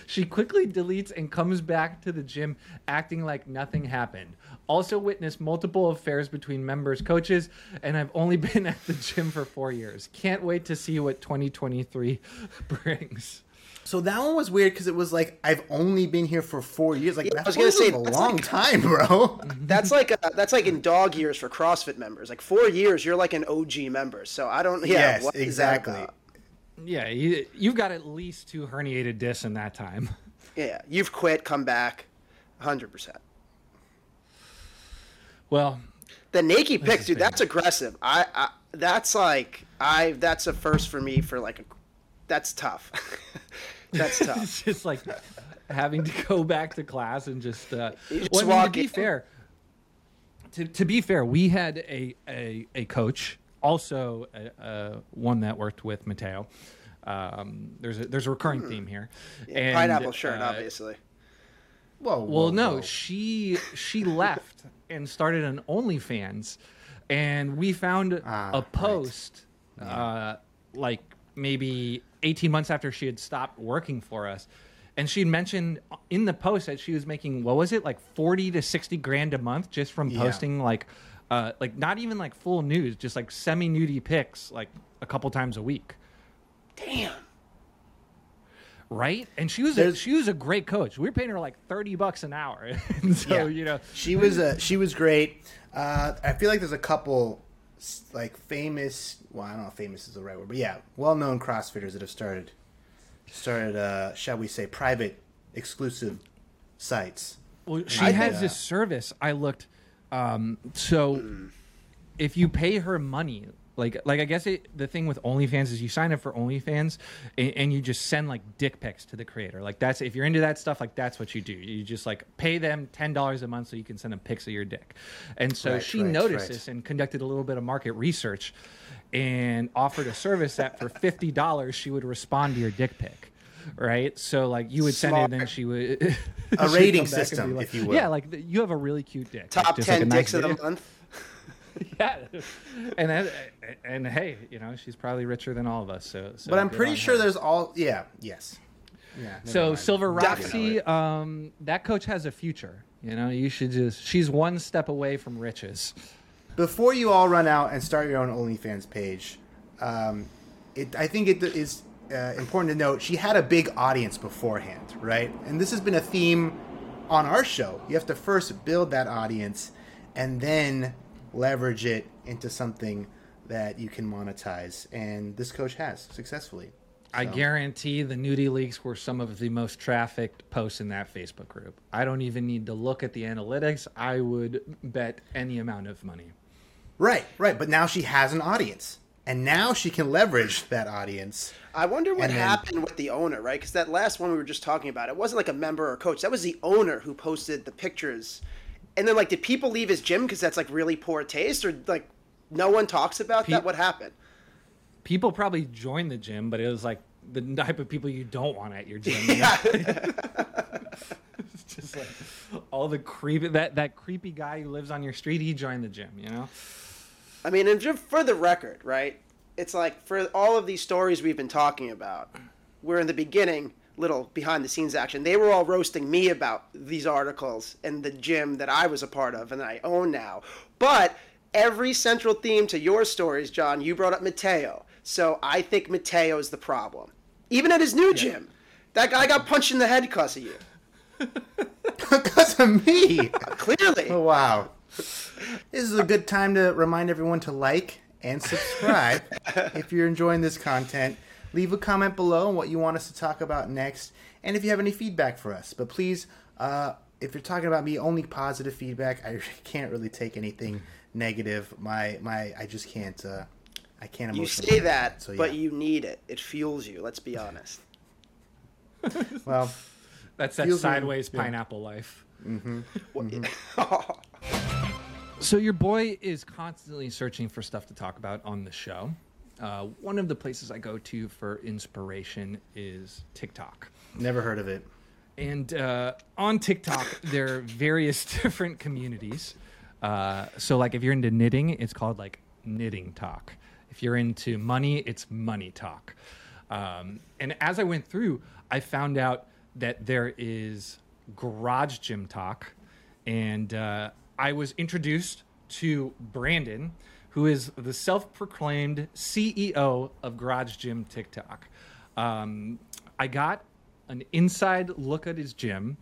Speaker 1: She quickly deletes and comes back to the gym acting like nothing happened. Also witnessed multiple affairs between members, coaches, and I've only been at the gym for 4 years. Can't wait to see what 2023 brings.
Speaker 3: So that one was weird because it was like I've only been here for four years. Like
Speaker 2: Yeah, I
Speaker 3: that's
Speaker 2: was gonna say,
Speaker 3: a
Speaker 2: that's
Speaker 3: long
Speaker 2: like-
Speaker 3: time, bro.
Speaker 2: That's like uh that's like in dog years for CrossFit members. Like four years, you're like an OG member. So I don't. Yeah,
Speaker 3: yes,
Speaker 2: what is
Speaker 3: exactly.
Speaker 1: Yeah, you, you've got at least two herniated discs in that time.
Speaker 2: Yeah, you've quit, come back, hundred percent.
Speaker 1: Well,
Speaker 2: The Nike pics,
Speaker 1: is
Speaker 2: dude,
Speaker 1: big.
Speaker 2: that's aggressive. I, I that's like I that's a first for me for like a that's tough. that's tough.
Speaker 1: it's just like having to go back to class and just. Uh,
Speaker 2: just
Speaker 1: well, I mean, to be fair, to, to be fair, we had a a, a coach, also uh uh one that worked with Mateo. Um, there's a there's a recurring theme here. And,
Speaker 2: Pineapple shirt,
Speaker 1: uh,
Speaker 2: obviously.
Speaker 3: Whoa.
Speaker 1: Well, no,
Speaker 3: whoa.
Speaker 1: she she left and started an OnlyFans, and we found
Speaker 3: Ah,
Speaker 1: a
Speaker 3: right.
Speaker 1: post, uh, like maybe eighteen months after she had stopped working for us, and she mentioned in the post that she was making what was it like forty to sixty grand a month just from
Speaker 3: Yeah.
Speaker 1: posting like, uh, like not even like full news, just like semi nudie pics like a couple times a week.
Speaker 2: Damn.
Speaker 1: Right, and she was a,
Speaker 3: There's-
Speaker 1: she was a great coach. We were paying her like thirty bucks an hour, and so
Speaker 3: Yeah.
Speaker 1: you know,
Speaker 3: She was uh, she was great. Uh, I feel like there's a couple like famous. Well, I don't know if famous is the right word, but yeah, well-known CrossFitters that have started started. Uh, shall we say private, exclusive sites.
Speaker 1: Well, she
Speaker 3: I
Speaker 1: has
Speaker 3: think-
Speaker 1: this service. I looked. Um, so if you pay her money, like like I guess it, the thing with OnlyFans is you sign up for OnlyFans and, and you just send like dick pics to the creator. Like that's if you're into that stuff, like that's what you do. You just like pay them ten dollars a month so you can send them pics of your dick. And so
Speaker 3: Right,
Speaker 1: she
Speaker 3: right,
Speaker 1: noticed
Speaker 3: right.
Speaker 1: this and conducted a little bit of market research and offered a service that for fifty dollars she would respond to your dick pic. Right, so like you would send it, and then she would
Speaker 3: A rating
Speaker 1: come back and be
Speaker 3: system,
Speaker 1: like-
Speaker 3: if you will.
Speaker 1: Yeah, like you have a really cute dick.
Speaker 2: Top
Speaker 1: just like
Speaker 2: ten
Speaker 1: nice
Speaker 2: dicks of the month.
Speaker 1: Yeah, and that, and hey, you know she's probably richer than all of us. So, so
Speaker 3: But I'm pretty sure
Speaker 1: her.
Speaker 3: there's all. Yeah. Yes. Yeah.
Speaker 1: So
Speaker 3: mind.
Speaker 1: Silver Roxy, um, that coach has a future. You know, you should just. She's one step away from riches.
Speaker 3: before you all run out and start your own OnlyFans page, um, it, I think it is uh, important to note she had a big audience beforehand, right? And this has been a theme on our show. You have to first build that audience and then leverage it into something that you can monetize. And this coach has successfully.
Speaker 1: I guarantee the nudie leaks were some of the most trafficked posts in that Facebook group. I don't even need to look at the analytics. I would bet any amount of money.
Speaker 3: Right, right. But now she has an audience. And now she can leverage that audience.
Speaker 2: I wonder what
Speaker 3: then-
Speaker 2: happened with the owner, right? Because that last one we were just talking about, it wasn't like a member or coach. That was the owner who posted the pictures. And then, like, did people leave his gym because that's like really poor taste, or like no one talks about
Speaker 1: Pe-
Speaker 2: that? What happened?
Speaker 1: People probably joined the gym, but it was like the type of people you don't want at your gym. you know? it's just like all the creepy that that creepy guy who lives on your street. He joined the gym. You know.
Speaker 2: I mean, and just for the record, right? It's like for all of these stories we've been talking about, we're in the beginning, little behind the scenes action. They were all roasting me about these articles and the gym that I was a part of and that I own now. But every central theme to your stories, John, you brought up Mateo. So I think Mateo is the problem. Even at his new gym, that guy got punched in the head because of you.
Speaker 3: because of me.
Speaker 2: Clearly.
Speaker 3: Oh wow. This is a good time to remind everyone to like and subscribe if you're enjoying this content. Leave a comment below on what you want us to talk about next, and if you have any feedback for us. But please, uh, if you're talking about me, only positive feedback. I can't really take anything negative. My my, I just can't. Uh, I can't.
Speaker 2: You say that,
Speaker 3: it, so,
Speaker 2: but you need it. It fuels you. Let's be honest.
Speaker 3: well,
Speaker 1: That's that
Speaker 3: Feels like-
Speaker 1: sideways
Speaker 3: yeah.
Speaker 1: pineapple life.
Speaker 2: Mm-hmm.
Speaker 1: So your boy is constantly searching for stuff to talk about on the show. Uh, one of the places I go to for inspiration is TikTok.
Speaker 3: never heard of it.
Speaker 1: And uh, on TikTok, there are various different communities. Uh, so, like, if you're into knitting, it's called like knitting talk. If you're into money, it's money talk. Um, and as I went through, I found out that there is garage gym talk, and uh, I was introduced to Brandon, who is the self-proclaimed CEO of Garage Gym TikTok. Um, I got an inside look at his gym,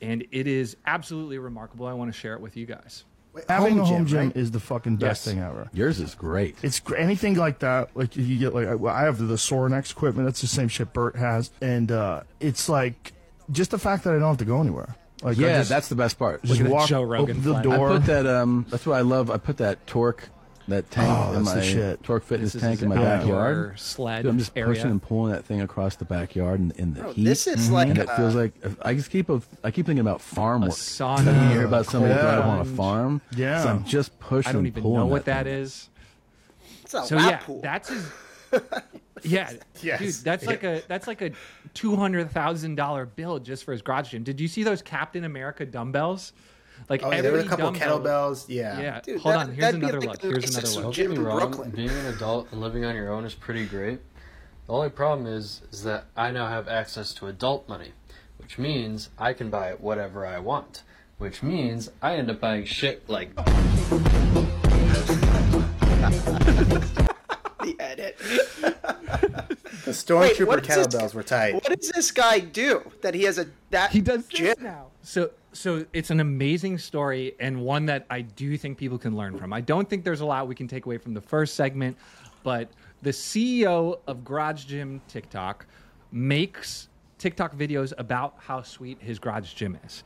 Speaker 1: and it is absolutely remarkable. I want to share it with you guys.
Speaker 3: Wait,
Speaker 4: Having a home gym
Speaker 3: right?
Speaker 4: is the fucking best
Speaker 1: Yes.
Speaker 4: thing ever.
Speaker 5: Yours is great.
Speaker 4: It's gr- anything like that. Like you get like I I have the Sorinex equipment. That's the same shit Bert has, and uh, it's like just the fact that I don't have to go anywhere. Like
Speaker 5: yeah,
Speaker 4: just,
Speaker 5: that's the best part.
Speaker 4: just walk
Speaker 1: Joe Rogan
Speaker 4: open the
Speaker 1: flag.
Speaker 5: I
Speaker 4: door.
Speaker 5: put that. Um, that's what I love. I put that torque, that oh, tank
Speaker 4: Oh,
Speaker 5: in
Speaker 4: that's the
Speaker 5: my
Speaker 4: shit.
Speaker 5: torque fitness
Speaker 1: This
Speaker 5: tank in my backyard.
Speaker 1: sled
Speaker 5: Dude, I'm just
Speaker 1: area.
Speaker 5: pushing and pulling that thing across the backyard in, in the
Speaker 2: Bro,
Speaker 5: heat.
Speaker 2: this is mm-hmm. like
Speaker 5: and it feels like I just keep. A, I keep thinking about farm
Speaker 1: A
Speaker 5: work.
Speaker 1: sauna,
Speaker 5: You hear about somebody
Speaker 4: Yeah.
Speaker 5: growing on a farm?
Speaker 4: Yeah.
Speaker 5: So I'm just pushing.
Speaker 1: I don't
Speaker 5: and
Speaker 1: even
Speaker 5: pulling
Speaker 1: know what that
Speaker 5: thing.
Speaker 1: is.
Speaker 2: It's a
Speaker 1: So
Speaker 2: lap
Speaker 1: yeah,
Speaker 2: pool.
Speaker 1: that's his. Yeah,
Speaker 3: Yes.
Speaker 1: dude, that's like a that's like a two hundred thousand dollar bill just for his garage gym. Did you see those Captain America dumbbells? Like
Speaker 3: Oh, yeah,
Speaker 1: every
Speaker 3: there were a couple
Speaker 1: dumbbell-
Speaker 3: kettlebells. Yeah.
Speaker 1: Yeah,
Speaker 2: Dude,
Speaker 1: hold
Speaker 2: that-
Speaker 1: on. Here's another
Speaker 2: like
Speaker 1: look.
Speaker 2: the
Speaker 1: Here's another look.
Speaker 2: gym
Speaker 6: Don't get me wrong,
Speaker 2: Brooklyn.
Speaker 6: being an adult and living on your own is pretty great. The only problem is is that I now have access to adult money, which means I can buy whatever I want. Which means I end up buying shit like
Speaker 2: the edit.
Speaker 3: The stormtrooper
Speaker 2: what is this-
Speaker 3: kettlebells were tight.
Speaker 2: What does this guy do that he has a that
Speaker 1: He does this
Speaker 2: gym?
Speaker 1: now. So so it's an amazing story and one that I do think people can learn from. I don't think there's a lot we can take away from the first segment, but the CEO of Garage Gym TikTok makes TikTok videos about how sweet his garage gym is.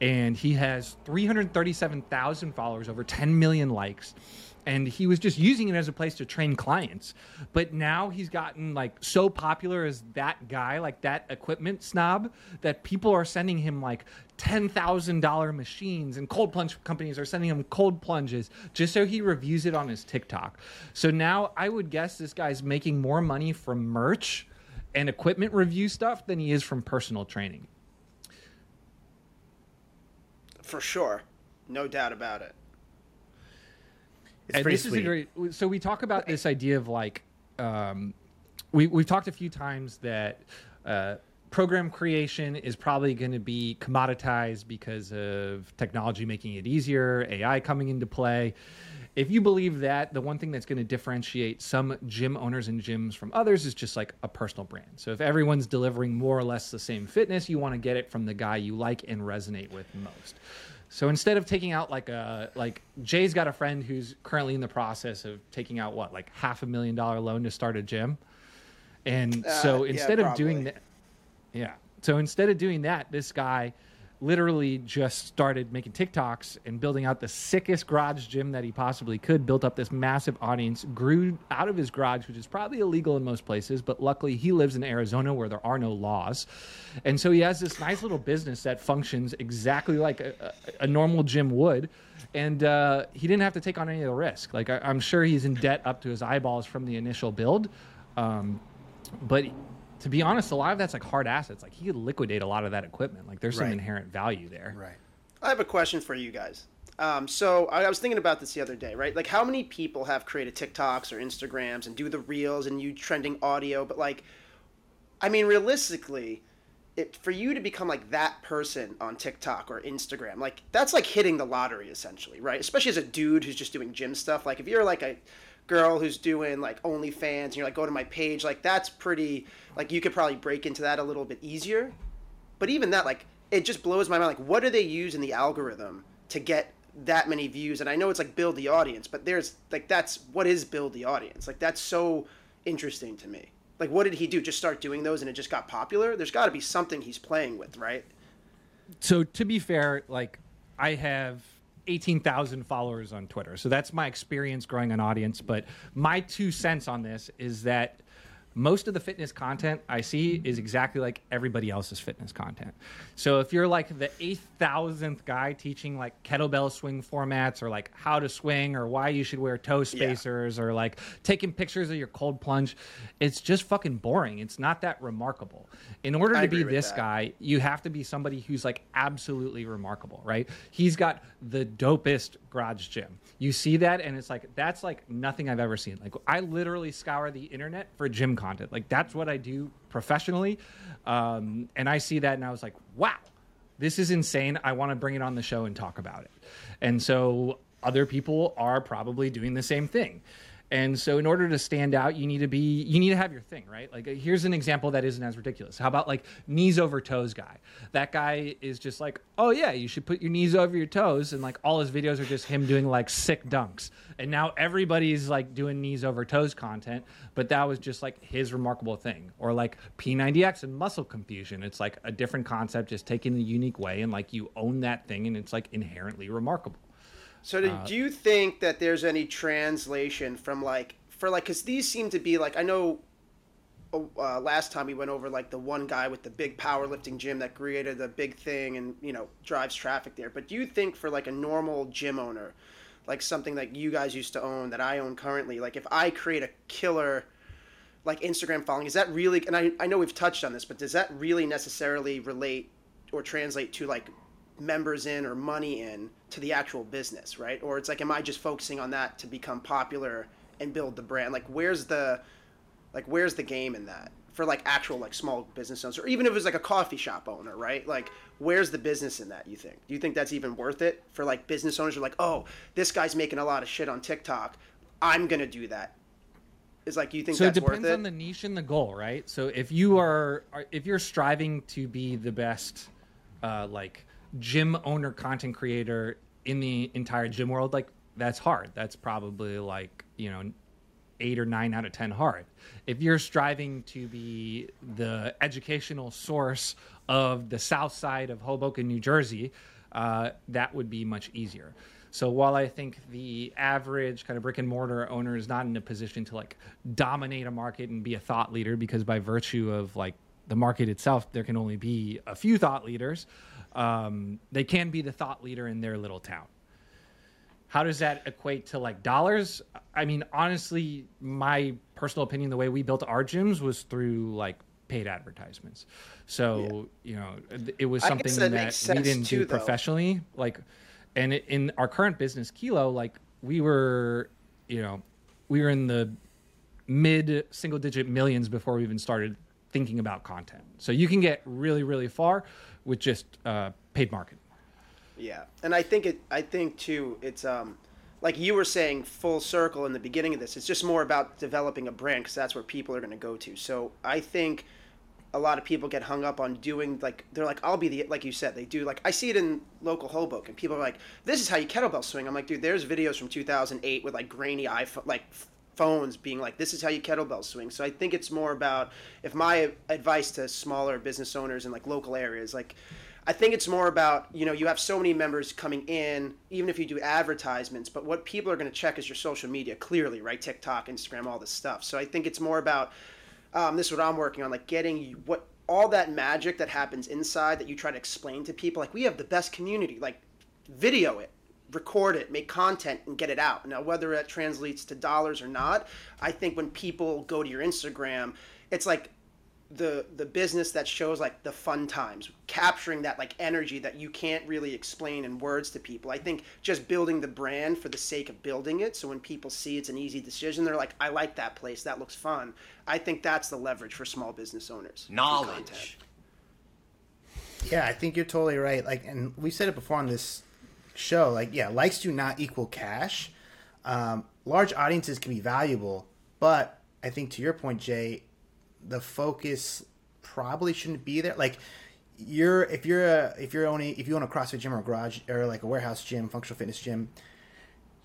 Speaker 1: And he has 337,000 followers, over 10 million likes. And he was just using it as a place to train clients. But now he's gotten like so popular as that guy, like that equipment snob, that people are sending him like $10,000 machines and cold plunge companies are sending him cold plunges just so he reviews it on his TikTok. So now I would guess this guy's making more money from merch and equipment review stuff than he is from personal training.
Speaker 2: For sure. No doubt about it.
Speaker 3: It's
Speaker 1: and this
Speaker 3: sweet.
Speaker 1: is a great. So we talk about this idea of like, um, we we've talked a few times that uh, program creation is probably going to be commoditized because of technology making it easier, AI coming into play. If you believe that, the one thing that's going to differentiate some gym owners and gyms from others is just like a personal brand. So if everyone's delivering more or less the same fitness, you want to get it from the guy you like and resonate with most. So instead of taking out like a like Jay's got a friend who's currently in the process of taking out what like half a million dollar loan to start a gym, and
Speaker 2: Uh,
Speaker 1: so
Speaker 2: yeah,
Speaker 1: instead of doing that, yeah. So instead of doing that, this guy literally just started making TikToks and building out the sickest garage gym that he possibly could. Built up this massive audience, grew out of his garage, which is probably illegal in most places, but luckily he lives in Arizona where there are no laws, and so he has this nice little business that functions exactly like a, a, normal gym would. And uh, he didn't have to take on any of the risk. Like I, I'm sure he's in debt up to his eyeballs from the initial build, um, but to be honest, a lot of that's like hard assets. Like he could liquidate a lot of that equipment. Like there's some
Speaker 3: Right.
Speaker 1: inherent value there.
Speaker 3: Right.
Speaker 2: I have a question for you guys. Um, so I I was thinking about this the other day, right? Like, how many people have created TikToks or Instagrams and do the reels and you trending audio? But like, I mean, realistically, it for you to become like that person on TikTok or Instagram, like that's like hitting the lottery essentially, right? Especially as a dude who's just doing gym stuff. Like, if you're like a girl who's doing like OnlyFans and you're like, go to my page, like that's pretty. Like, you could probably break into that a little bit easier. But even that like it just blows my mind like what do they use in the algorithm to get that many views? And i know it's like build the audience but there's like that's what is build the audience? Like that's so interesting to me. Like what did he do? Just start doing those and it just got popular? There's got to be something he's playing with right?
Speaker 1: So to be fair, like I have 18,000 followers on Twitter. So that's my experience growing an audience. But my two cents on this is that most of the fitness content I see is exactly like everybody else's fitness content. So if you're like the 8,000th guy teaching like kettlebell swing formats or like how to swing or why you should wear toe spacers or like taking pictures of your cold plunge, it's just fucking boring. It's not that remarkable. In order to be this
Speaker 2: that.
Speaker 1: guy, you have to be somebody who's like absolutely remarkable, right? He's got the dopest garage gym. You see that, and it's like that's like nothing I've ever seen. Like I literally scour the internet for gym content. Like that's what I do professionally, um, and I see that, and I was like, wow, this is insane. I want to bring it on the show and talk about it. And so other people are probably doing the same thing. And so in order to stand out, you need to be you need to have your thing, right? Like here's an example that isn't as ridiculous. How about like knees over toes guy? That guy is just like, "Oh yeah, you should put your knees over your toes." And like all his videos are just him doing like sick dunks. And now everybody's like doing knees over toes content, but that was just like his remarkable thing. Or like P90X and muscle confusion. It's like a different concept just taken in a unique way and like you own that thing and it's like inherently remarkable.
Speaker 2: So do,
Speaker 1: Uh,
Speaker 2: do you think that there's any translation from like for like because these seem to be like I know uh, last time we went over like the one guy with the big powerlifting gym that created a big thing and you know drives traffic there. But do you think for like a normal gym owner, like something like you guys used to own that I own currently, like if I create a killer like Instagram following, is that really? And I I know we've touched on this, but does that really necessarily relate or translate to like members in or money in to the actual business, right? Or it's like, am I just focusing on that to become popular and build the brand? Like, where's the, like, where's the game in that for like actual like small business owners, or even if it was like a coffee shop owner, right? Like, where's the business in that? You think? Do you think that's even worth it for like business owners? Who are like, oh, this guy's making a lot of shit on TikTok. I'm gonna do that. Is like, you think
Speaker 1: so it depends
Speaker 2: worth it?
Speaker 1: on the niche and the goal right so if you are are- if you're striving to be the best uh, like gym owner content creator in the entire gym world like that's hard that's probably like you know eight or nine out of ten hard if you're striving to be the educational source of the south side of hoboken new jersey uh, that would be much easier so while I think the average kind of brick and mortar owner is not in a position to like dominate a market and be a thought leader, because by virtue of like the market itself, there can only be a few thought leaders. Um, they can be the thought leader in their little town. How does that equate to like dollars? I mean, honestly, my personal opinion, the way we built our gyms was through like paid advertisements. So you know, it was something that,
Speaker 2: that
Speaker 1: we didn't
Speaker 2: too,
Speaker 1: do
Speaker 2: though.
Speaker 1: professionally. Like, and in our current business, Kilo, like we were, you know, we were in the mid single digit millions before we even started thinking about content. So you can get really, really far with just uh, paid marketing.
Speaker 2: Yeah, and I think it. I think too. It's um, like you were saying, full circle in the beginning of this. It's just more about developing a brand because that's where people are going to go to. So I think a lot of people get hung up on doing like they're like I'll be the like you said they do like I see it in local Hoboken. People are like, this is how you kettlebell swing. I'm like, dude, there's videos from 2008 with like grainy iPhone like phones being like, this is how you kettlebell swing. So I think it's more about if my advice to smaller business owners in like local areas like. I think it's more about, you know, you have so many members coming in, even if you do advertisements, but what people are going to check is your social media clearly, right? TikTok, Instagram, all this stuff. So I think it's more about, um, this is what I'm working on, like getting what all that magic that happens inside that you try to explain to people. Like, we have the best community, like, video it, record it, make content, and get it out. Now, whether that translates to dollars or not, I think when people go to your Instagram, it's like, the the business that shows like the fun times capturing that like energy that you can't really explain in words to people i think just building the brand for the sake of building it so when people see it's an easy decision they're like i like that place that looks fun i think that's the leverage for small business owners.
Speaker 7: Knowledge.
Speaker 3: Yeah, I think you're totally right. Like, and we said it before on this show. Like, yeah, likes do not equal cash. Um, large audiences can be valuable, but I think to your point, Jay, the focus probably shouldn't be there. Like, you're if you're a if you're owning if you own a CrossFit gym or garage or like a warehouse gym, functional fitness gym,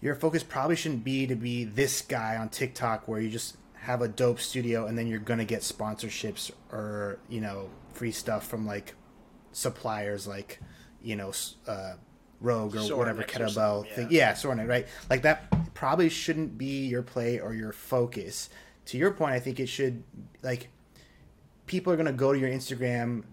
Speaker 3: your focus probably shouldn't be to be this guy on TikTok where you just have a dope studio and then you're gonna get sponsorships or you know free stuff from like suppliers like you know uh, Rogue or whatever kettlebell thing.
Speaker 2: yeah.
Speaker 3: Yeah, Sorinex, right? Like that probably shouldn't be your play or your focus. To your point, I think it should like people are gonna go to your Instagram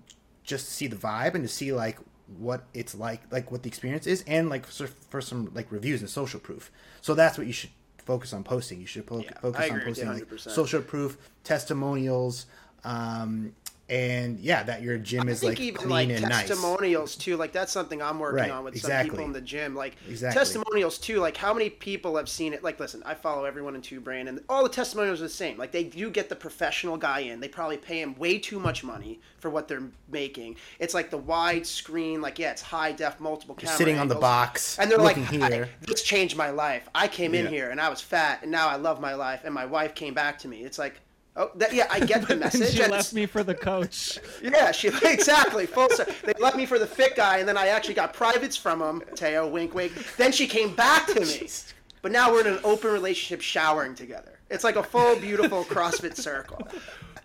Speaker 3: just to see the vibe and to see like what it's like, like what the experience is, and like for, for some like reviews and social proof. So that's what you should focus on posting. You should po-
Speaker 2: Yeah,
Speaker 3: focus on
Speaker 2: agree with you
Speaker 3: posting like social proof, testimonials, um, and yeah, that your gym is like
Speaker 2: even
Speaker 3: clean
Speaker 2: like
Speaker 3: and nice.
Speaker 2: testimonials too. Like that's something I'm working
Speaker 3: Right,
Speaker 2: on with some people in the gym. Like
Speaker 3: Exactly.
Speaker 2: testimonials too. Like how many people have seen it? Like listen, I follow everyone in Two Brain, and all the testimonials are the same. Like they do get the professional guy in. They probably pay him way too much money for what they're making. It's like the wide screen. Like yeah, it's high def, multiple camera
Speaker 3: sitting on the box,
Speaker 2: and they're like,
Speaker 3: here.
Speaker 2: "This changed my life. I came in here and I was fat, and now I love my life, and my wife came back to me." It's like. Oh, that, yeah, I get the message.
Speaker 1: she left me for the coach.
Speaker 2: yeah, she exactly full. cir- They left me for the fit guy, and then I actually got privates from him. Teo, wink, wink. Then she came back to me, but now we're in an open relationship, showering together. It's like a full, beautiful CrossFit circle.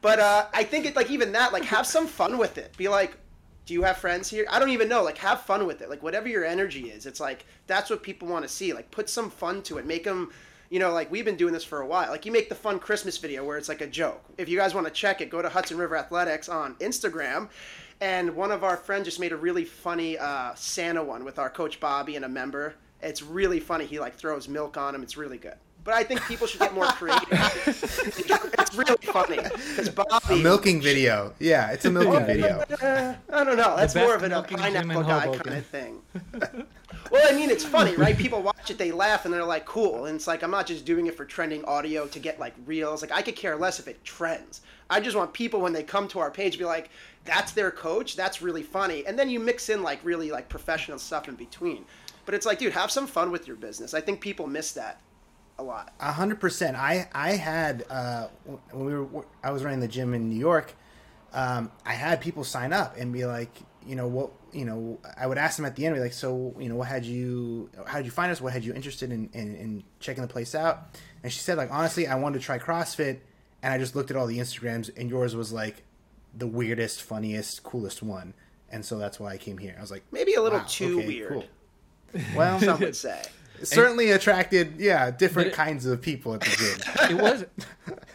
Speaker 2: But uh, I think it like even that, like have some fun with it. Be like, do you have friends here? I don't even know. Like have fun with it. Like whatever your energy is, it's like that's what people want to see. Like put some fun to it. Make them. You know, like we've been doing this for a while. Like you make the fun Christmas video where it's like a joke. If you guys want to check it, go to Hudson River Athletics on Instagram. And one of our friends just made a really funny uh, Santa one with our coach Bobby and a member. It's really funny. He like throws milk on him. It's really good. But I think people should get more creative. it's really funny It's Bobby
Speaker 3: A milking video. Yeah, it's a milking video.
Speaker 2: I don't know. That's more of an, a
Speaker 1: milking
Speaker 2: pineapple guy
Speaker 1: Hoboken.
Speaker 2: kind of thing. well, I mean, it's funny, right? People watch it, they laugh, and they're like, "Cool." And it's like I'm not just doing it for trending audio to get like reels. Like I could care less if it trends. I just want people when they come to our page be like, "That's their coach. That's really funny." And then you mix in like really like professional stuff in between. But it's like, dude, have some fun with your business. I think people miss that a lot.
Speaker 3: A hundred percent. I I had uh, when we were I was running the gym in New York. Um, I had people sign up and be like, you know what, you know, I would ask them at the end, be like, so you know, what had you, how did you find us? What had you interested in, in, in checking the place out? And she said, like, honestly, I wanted to try CrossFit, and I just looked at all the Instagrams, and yours was like the weirdest, funniest, coolest one, and so that's why I came here. I was like,
Speaker 2: Maybe a little
Speaker 3: wow,
Speaker 2: too
Speaker 3: okay,
Speaker 2: weird.
Speaker 3: cool. Well,
Speaker 2: Some would say.
Speaker 3: Certainly attracted, yeah, different
Speaker 1: it-
Speaker 3: kinds of people at the gym.
Speaker 1: it was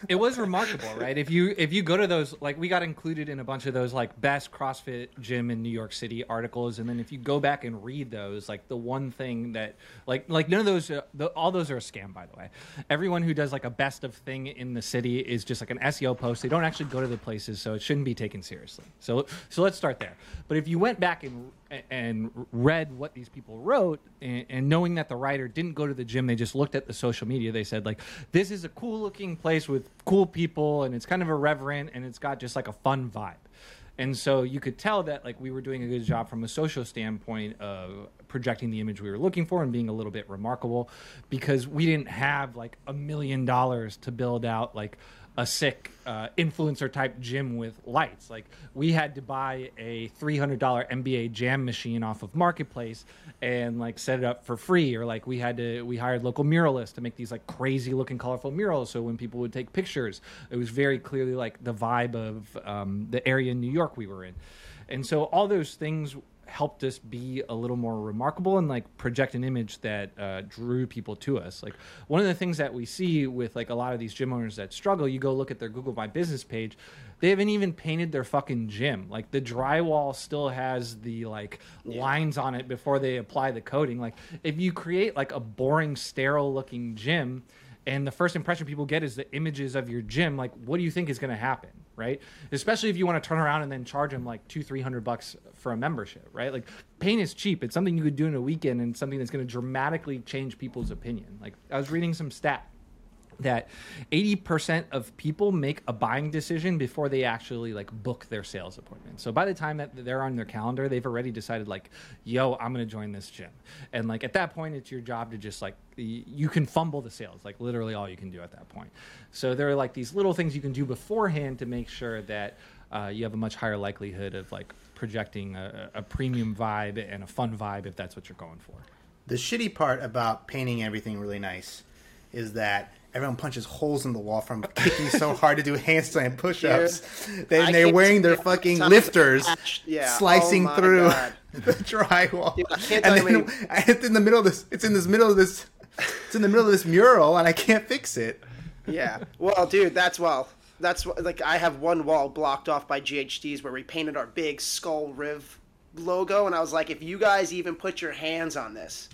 Speaker 1: it was remarkable right? If you if you go to those like we got included in a bunch of those like best crossfit gym in new york city articles and then if you go back and read those like the one thing that like like none of those uh, the, all those are a scam by the way. Everyone who does like a best of thing in the city is just like an seo post. They don't actually go to the places so it shouldn't be taken seriously. So so let's start there. But if you went back and and read what these people wrote and, knowing that the writer didn't go to the gym they just looked at the social media. They said like this is a cool looking place with cool people and it's kind of irreverent and it's got just like a fun vibe. And so you could tell that like we were doing a good job from a social standpoint of projecting the image we were looking for and being a little bit remarkable because we didn't have like a million dollars to build out like a sick uh, influencer type gym with lights. Like we had to buy a three hundred dollar NBA Jam machine off of Marketplace and like set it up for free, or like we had to we hired local muralists to make these like crazy looking colorful murals. So when people would take pictures, it was very clearly like the vibe of um, the area in New York we were in, and so all those things helped us be a little more remarkable and like project an image that uh, drew people to us. Like one of the things that we see with like a lot of these gym owners that struggle you go look at their google my business page they haven't even painted their fucking gym. Like the drywall still has the like lines on it before they apply the coating. Like if you create like a boring sterile looking gym and the first impression people get is the images of your gym like what do you think is going to happen right? Especially if you want to turn around and then charge them like two three hundred bucks for a membership right? Like paint is cheap. It's something you could do in a weekend and something that's going to dramatically change people's opinion. Like i was reading some stat that 80% of people make a buying decision before they actually like book their sales appointment. So by the time that they're on their calendar, they've already decided like, yo, I'm going to join this gym. And like at that point, it's your job to just like, you can fumble the sales, like literally all you can do at that point. So there are like these little things you can do beforehand to make sure that uh, you have a much higher likelihood of like projecting a, a premium vibe and a fun vibe if that's what you're going for.
Speaker 3: The shitty part about painting everything really nice is that everyone punches holes in the wall from kicking so hard to do handstand push-ups.
Speaker 2: I oh
Speaker 3: Then they're wearing their
Speaker 2: tell you how many
Speaker 3: fucking lifters,
Speaker 2: yeah,
Speaker 3: slicing
Speaker 2: oh
Speaker 3: through
Speaker 2: God.
Speaker 3: the drywall.
Speaker 2: Dude, I
Speaker 3: and then
Speaker 2: how
Speaker 3: it's in the middle of this. It's in this middle of this. It's in the middle of this mural, and I can't fix it.
Speaker 2: Yeah. Well, dude, that's well. That's like I have one wall blocked off by GHDs where we painted our big skull riv logo, and I was like, if you guys even put your hands on this,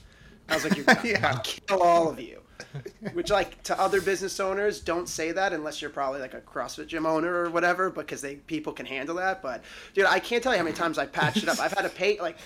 Speaker 2: I was like, you're done.
Speaker 3: Yeah.
Speaker 2: I'll kill all of you. Which, like, to other business owners, don't say that unless you're probably like a CrossFit gym owner or whatever, because they people can handle that. But, dude, I can't tell you how many times I patched it up. I've had to paint like,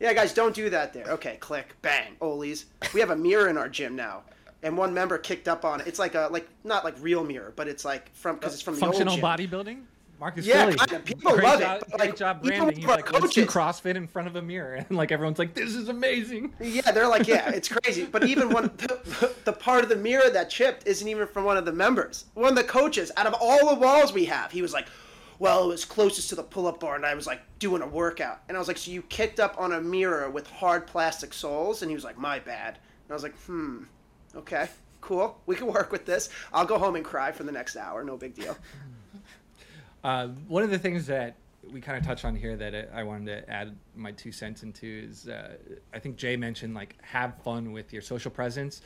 Speaker 2: yeah, guys, don't do that there. Okay, click, bang, Olies. We have a mirror in our gym now, and one member kicked up on it. It's like a like not like real mirror, but it's like from because it's from the
Speaker 1: Functional
Speaker 2: old gym.
Speaker 1: bodybuilding. Marcus
Speaker 2: Yeah,
Speaker 1: Philly.
Speaker 2: People
Speaker 1: great
Speaker 2: love it,
Speaker 1: job, Great
Speaker 2: like,
Speaker 1: job branding. He's like, let's do CrossFit in front of a mirror, and like everyone's like, this is amazing.
Speaker 2: Yeah, they're like, yeah, it's crazy. But even one, the, the part of the mirror that chipped isn't even from one of the members. One of the coaches, out of all the walls we have, he was like, well, it was closest to the pull-up bar, and I was like doing a workout. And I was like, so you kicked up on a mirror with hard plastic soles? And he was like, my bad. And I was like, hmm, okay, cool. We can work with this. I'll go home and cry for the next hour. No big deal.
Speaker 1: Uh, one of the things that we kind of touched on here that I wanted to add my two cents into is uh, I think Jay mentioned like have fun with your social presence,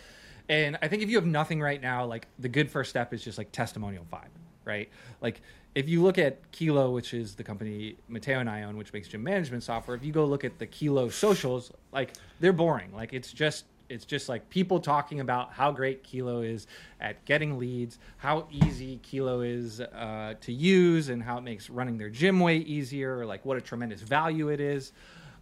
Speaker 1: and I think if you have nothing right now, like the good first step is just like testimonial vibe, right? Like if you look at Kilo, which is the company Mateo and I own, which makes gym management software, if you go look at the Kilo socials, like they're boring. Like it's just it's just like people talking about how great Kilo is at getting leads, how easy Kilo is uh, to use, and how it makes running their gym way easier, or like what a tremendous value it is.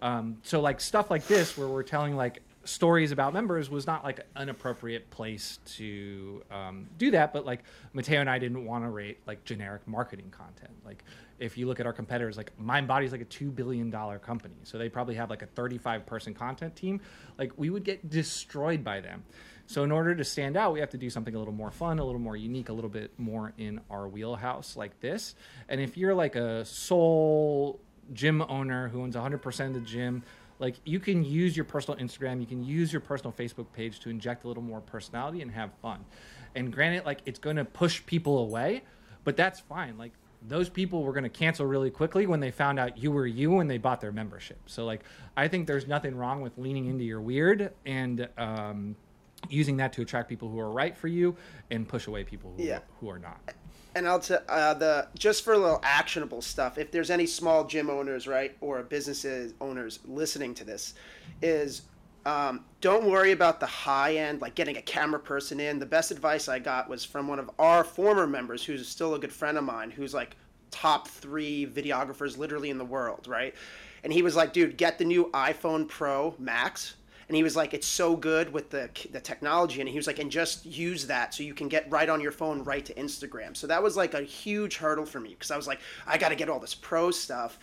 Speaker 1: Um, so like stuff like this, where we're telling like stories about members, was not like an appropriate place to um, do that. But like Mateo and I didn't want to rate like generic marketing content. Like if you look at our competitors, like MindBody is like a two billion dollar company, so they probably have like a thirty five person content team. Like we would get destroyed by them. So in order to stand out, we have to do something a little more fun, a little more unique, a little bit more in our wheelhouse like this. And if you're like a sole gym owner who owns 100% of the gym, like you can use your personal Instagram, you can use your personal Facebook page to inject a little more personality and have fun. And granted, like it's going to push people away, but that's fine. Like those people were going to cancel really quickly when they found out you were you and they bought their membership. So like I think there's nothing wrong with leaning into your weird and um, using that to attract people who are right for you and push away people who,
Speaker 2: Yeah.
Speaker 1: who are not.
Speaker 2: and I'll tell uh, the just for a little actionable stuff. If there's any small gym owners, right, or businesses owners listening to this, is um, don't worry about the high end, like getting a camera person in. The best advice I got was from one of our former members, who's still a good friend of mine, who's like top three videographers literally in the world, right? And he was like, dude, get the new iPhone Pro Max and he was like it's so good with the the technology and he was like and just use that so you can get right on your phone right to Instagram. So that was like a huge hurdle for me because I was like I got to get all this pro stuff.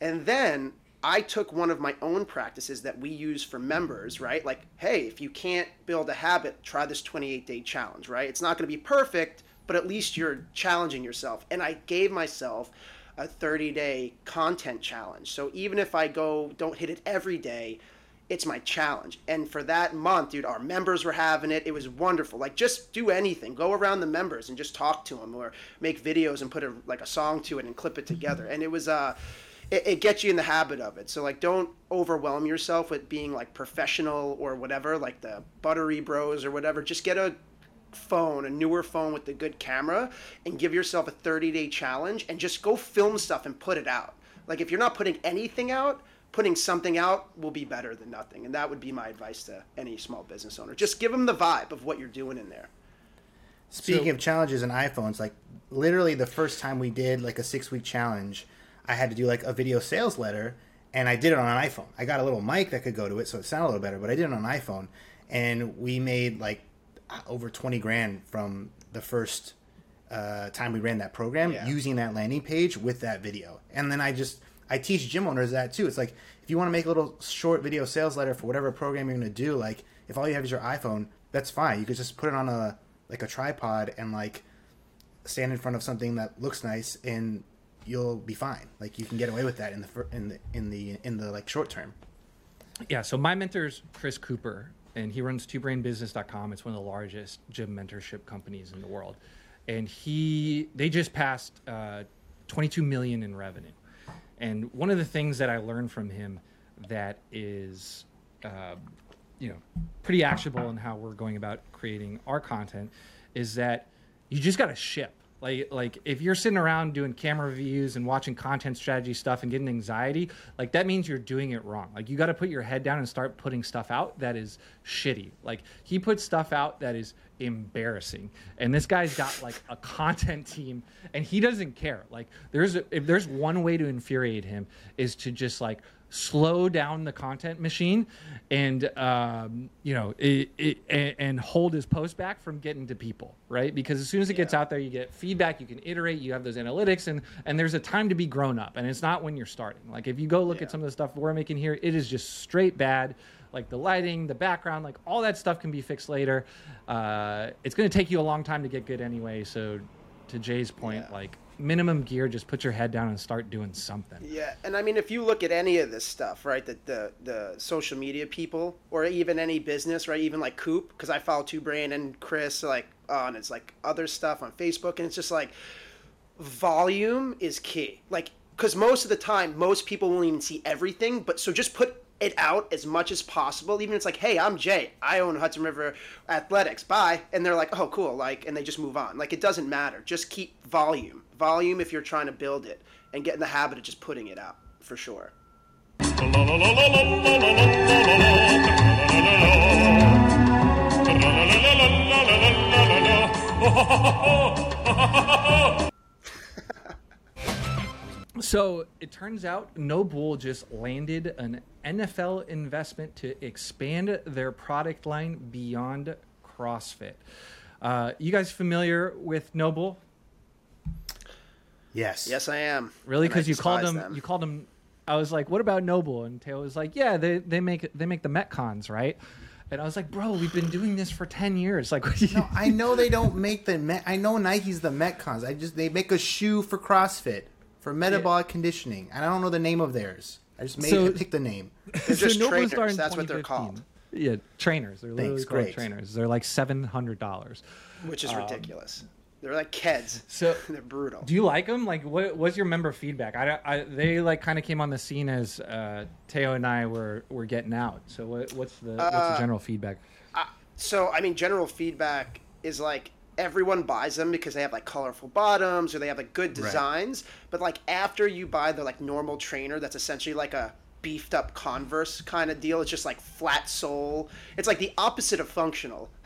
Speaker 2: And then I took one of my own practices that we use for members, right? Like, hey, if you can't build a habit, try this 28 day challenge, right? It's not going to be perfect, but at least you're challenging yourself. And I gave myself a 30 day content challenge. So even if I go, don't hit it every day, it's my challenge. And for that month, dude, our members were having it. It was wonderful. Like just do anything. Go around the members and just talk to them or make videos and put a like a song to it and clip it together. And it was uh it, it gets you in the habit of it. So like don't overwhelm yourself with being like professional or whatever, like the buttery bros or whatever. Just get a phone, a newer phone with the good camera, and give yourself a 30 day challenge and just go film stuff and put it out. Like if you're not putting anything out, putting something out will be better than nothing. And that would be my advice to any small business owner. Just give them the vibe of what you're doing in there.
Speaker 3: Speaking
Speaker 1: So-
Speaker 3: of challenges and iPhones, like literally the first time we did like a six week challenge, I had to do like a video sales letter, and I did it on an iPhone. I got a little mic that could go to it, so it sounded a little better. But I did it on an iPhone, and we made like over twenty grand from the first uh, time we ran that program
Speaker 2: Yeah.
Speaker 3: using that landing page with that video. And then I just I teach gym owners that too. It's like if you want to make a little short video sales letter for whatever program you're going to do, like if all you have is your iPhone, that's fine. You could just put it on a like a tripod and like stand in front of something that looks nice and you'll be fine. Like you can get away with that in the in the in the in the like short term.
Speaker 1: Yeah, so my mentor's Chris Cooper. and he runs twobrainbusiness.com. It's one of the largest gym mentorship companies in the world, and he they just passed uh, 22 million in revenue. And one of the things that I learned from him that is, uh, you know, pretty actionable in how we're going about creating our content is that you just got to ship. Like, like if you're sitting around doing camera reviews and watching content strategy stuff and getting anxiety, like that means you're doing it wrong. Like you got to put your head down and start putting stuff out that is shitty. Like he puts stuff out that is embarrassing, and this guy's got like a content team, and he doesn't care. Like there's if there's one way to infuriate him is to just like slow down the content machine and um, you know it, it, and, hold his post back from getting to people right? Because as soon as it gets out there you get feedback you can iterate you have those analytics and and there's a time to be grown up and it's not when you're starting. Like if you go look
Speaker 2: Yeah.
Speaker 1: at some of the stuff we're making here it is just straight bad. Like the lighting the background like all that stuff can be fixed later. Uh, it's going to take you a long time to get good anyway so to jay's point
Speaker 2: Yeah.
Speaker 1: like minimum gear just put your head down and start doing something.
Speaker 2: Yeah, and I mean, if you look at any of this stuff, right, that the the social media people, or even any business, right, even like Coop, because I follow Two Brain and Chris, like, and it's like other stuff on Facebook, and it's just like volume is key, like, because most of the time, most people won't even see everything, but so just put it out as much as possible. Even it's like, hey, I'm Jay, I own Hudson River Athletics, bye, and they're like, oh, cool, like, and they just move on. Like, it doesn't matter. Just keep volume, volume if you're trying to build it, and get in the habit of just putting it out for sure.
Speaker 1: So it turns out NOBULL just landed an NFL investment to expand their product line beyond CrossFit. Uh, you guys familiar with NOBULL?
Speaker 3: Yes.
Speaker 2: Yes, I am.
Speaker 1: Really? Because you called
Speaker 2: despise
Speaker 1: them, You called them. I was like, "What about NOBULL?" And Taylor was like, "Yeah, they they make they make the Metcons, right?" And I was like, "Bro, we've been doing this for ten years. Like, what you-
Speaker 3: No, I know they don't make the Met. I know Nike's the Metcons. I just they make a shoe for CrossFit for metabolic conditioning. And I don't know the name of theirs. I just made
Speaker 1: So-
Speaker 3: I picked the name.
Speaker 2: They're just
Speaker 1: NOBULL
Speaker 2: trainers.
Speaker 1: started in
Speaker 2: That's what they're called,
Speaker 1: Yeah, trainers. They're literally
Speaker 3: Thanks,
Speaker 1: called
Speaker 3: great.
Speaker 1: trainers. They're like seven hundred dollars.
Speaker 2: which is ridiculous. They're like kids.
Speaker 1: Um, So
Speaker 2: They're brutal.
Speaker 1: Do you like them? Like, what was your member feedback? I, I they like kind of came on the scene as uh, Teo and I were were getting out. So what, what's the what's
Speaker 2: Uh,
Speaker 1: the general feedback?
Speaker 2: So I mean, general feedback is like everyone buys them because they have like colorful bottoms or they have like good designs. But like after you buy the like normal trainer, that's essentially like a beefed up Converse kind of deal. It's just like flat sole. It's like the opposite of functional.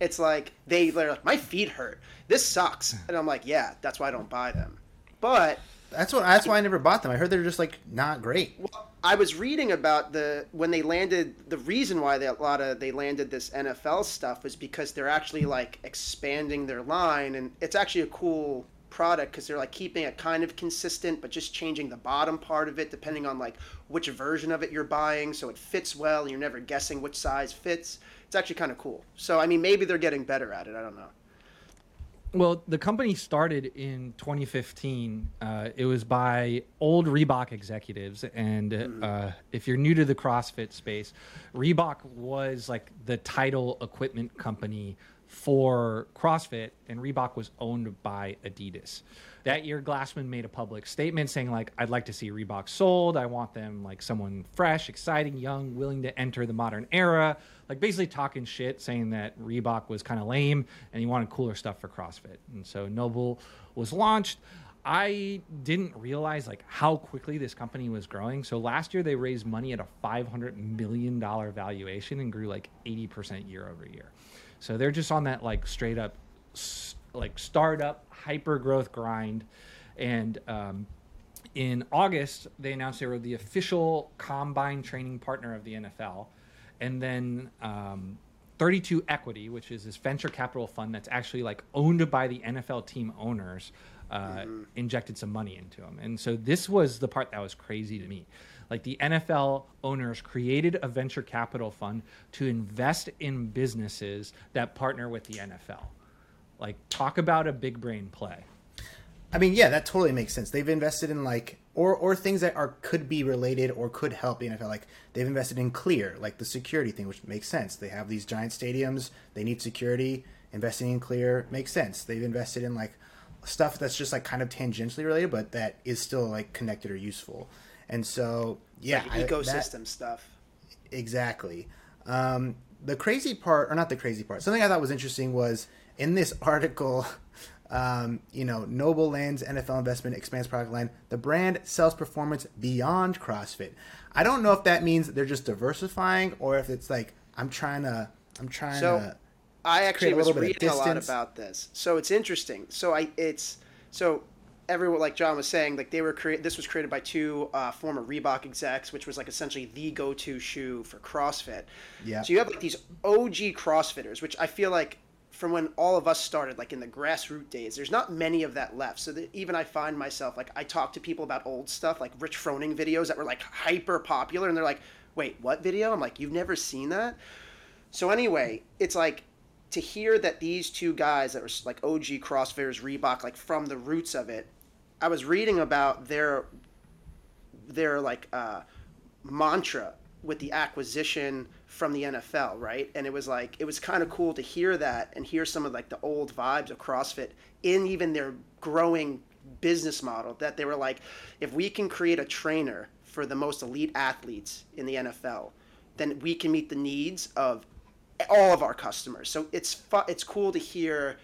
Speaker 2: It's like they they're like my feet hurt. This sucks, and I'm like, yeah, that's why I don't buy them. But
Speaker 3: That's what. That's why I never bought them. I heard they're just like not great.
Speaker 2: I was reading about the when they landed. The reason why they, a lot of they landed this NFL stuff was because they're actually like expanding their line, and it's actually a cool product because they're like keeping it kind of consistent, but just changing the bottom part of it depending on like which version of it you're buying, so it fits well. and You're never guessing which size fits. It's actually kind of cool. So I mean, maybe they're getting better at it. I don't know.
Speaker 1: Well, the company started in 2015. Uh, it was by old Reebok executives, and uh, if you're new to the CrossFit space, Reebok was like the title equipment company for CrossFit, and Reebok was owned by Adidas. That year, Glassman made a public statement saying, like, I'd like to see Reebok sold. I want them like someone fresh, exciting, young, willing to enter the modern era. Like, basically talking shit, saying that Reebok was kind of lame and he wanted cooler stuff for CrossFit. And so NOBULL was launched. I didn't realize like how quickly this company was growing. So last year they raised money at a 500 million dollar valuation and grew like 80% year over year. So they're just on that like straight up like startup hyper growth grind and um, in August, they announced they were the official combine training partner of the NFL. And then um, 32 Equity, which is this venture capital fund that's actually like owned by the NFL team owners, uh, injected some money into them. And so this was the part that was crazy to me. Like the NFL owners created a venture capital fund to invest in businesses that partner with the NFL. Like, talk about a big brain play.
Speaker 3: I mean, yeah, that totally makes sense. They've invested in like or or things that are could be related or could help the NFL. Like they've invested in Clear, like the security thing, which makes sense. They have these giant stadiums, they need security. Investing in Clear makes sense. They've invested in like stuff that's just like kind of tangentially related, but that is still like connected or useful. And so, yeah,
Speaker 2: like
Speaker 3: I- that-
Speaker 2: ecosystem stuff.
Speaker 3: Exactly. Um, the crazy part, or not the crazy part, something I thought was interesting was in this article, um, you know, NOBULL Lands NFL investment expands product line. The brand sells performance beyond CrossFit. I don't know if that means they're just diversifying or if it's like I'm trying to, I'm trying
Speaker 2: So
Speaker 3: to.
Speaker 2: I actually was
Speaker 3: little bit of
Speaker 2: reading a lot about this. So it's interesting. So I it's so everyone like John was saying like they were create this was created by two uh, former Reebok execs, which was like essentially the go-to shoe for CrossFit.
Speaker 3: Yeah.
Speaker 2: So you have like these OG CrossFitters, which I feel like from when all of us started, like in the grassroots days, there's not many of that left. So that even I find myself like I talk to people about old stuff, like Rich Froning videos that were like hyper popular, and they're like, "Wait, what video?" I'm like, "You've never seen that?" So anyway, it's like to hear that these two guys that were like OG CrossFitters, Reebok, like from the roots of it. I was reading about their their like uh, mantra with the acquisition from the NFL, right? And it was like it was kind of cool to hear that and hear some of like the old vibes of CrossFit in even their growing business model that they were like if we can create a trainer for the most elite athletes in the NFL, then we can meet the needs of all of our customers. So it's fu- it's cool to hear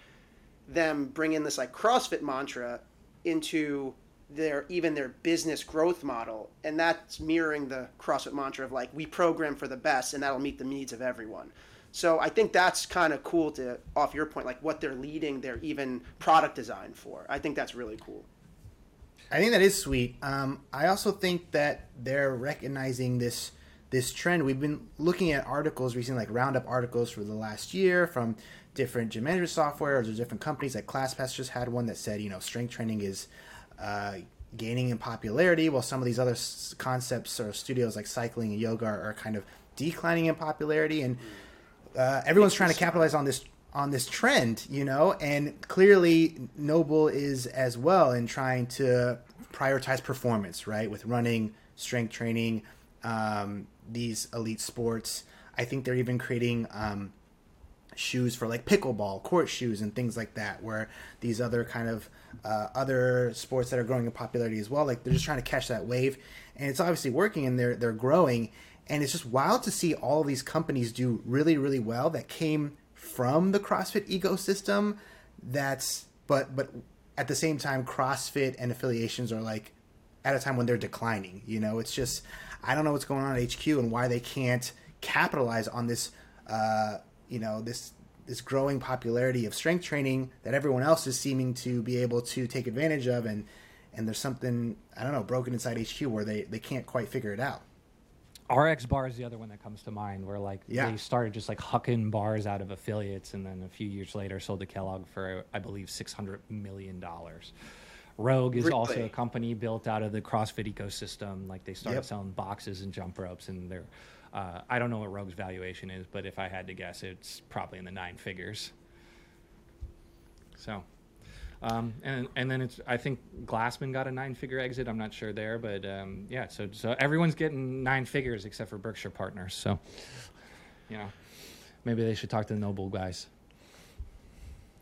Speaker 2: them bring in this like CrossFit mantra into their even their business growth model and that's mirroring the CrossFit mantra of like we program for the best and that'll meet the needs of everyone. So I think that's kind of cool to off your point like what they're leading their even product design for. I think that's really cool.
Speaker 3: I think that is sweet. Um, I also think that they're recognizing this this trend. We've been looking at articles recently, like roundup articles for the last year from different gym management software or different companies. Like ClassPass just had one that said, you know, strength training is uh, gaining in popularity, while some of these other s- concepts or studios like cycling and yoga are, are kind of declining in popularity. And uh, everyone's trying to capitalize on this on this trend, you know, and clearly NOBULL is as well in trying to prioritize performance, right, with running, strength training, um, these elite sports. I think they're even creating um, shoes for like pickleball, court shoes, and things like that, where these other kind of uh, other sports that are growing in popularity as well, like they're just trying to catch that wave, and it's obviously working, and they're they're growing, and it's just wild to see all these companies do really really well that came from the CrossFit ecosystem. That's but but at the same time, CrossFit and affiliations are like at a time when they're declining. You know, it's just I don't know what's going on at HQ and why they can't capitalize on this. Uh, you know this this growing popularity of strength training that everyone else is seeming to be able to take advantage of, and and there's something I don't know broken inside HQ where they they can't quite figure it out.
Speaker 1: RX Bar is the other one that comes to mind, where like
Speaker 3: Yeah.
Speaker 1: they started just like hucking bars out of affiliates, and then a few years later sold to Kellogg for I believe six hundred million dollars. Rogue is also a company built out of the CrossFit ecosystem. Like they started
Speaker 3: Yep.
Speaker 1: selling boxes and jump ropes, and they're uh, I don't know what Rogue's valuation is, but if I had to guess, it's probably in the nine figures. So, um, and and then it's I think Glassman got a nine figure exit. I'm not sure there, but um, yeah. So so everyone's getting nine figures except for Berkshire Partners. So, you know, maybe they should talk to the NOBULL guys.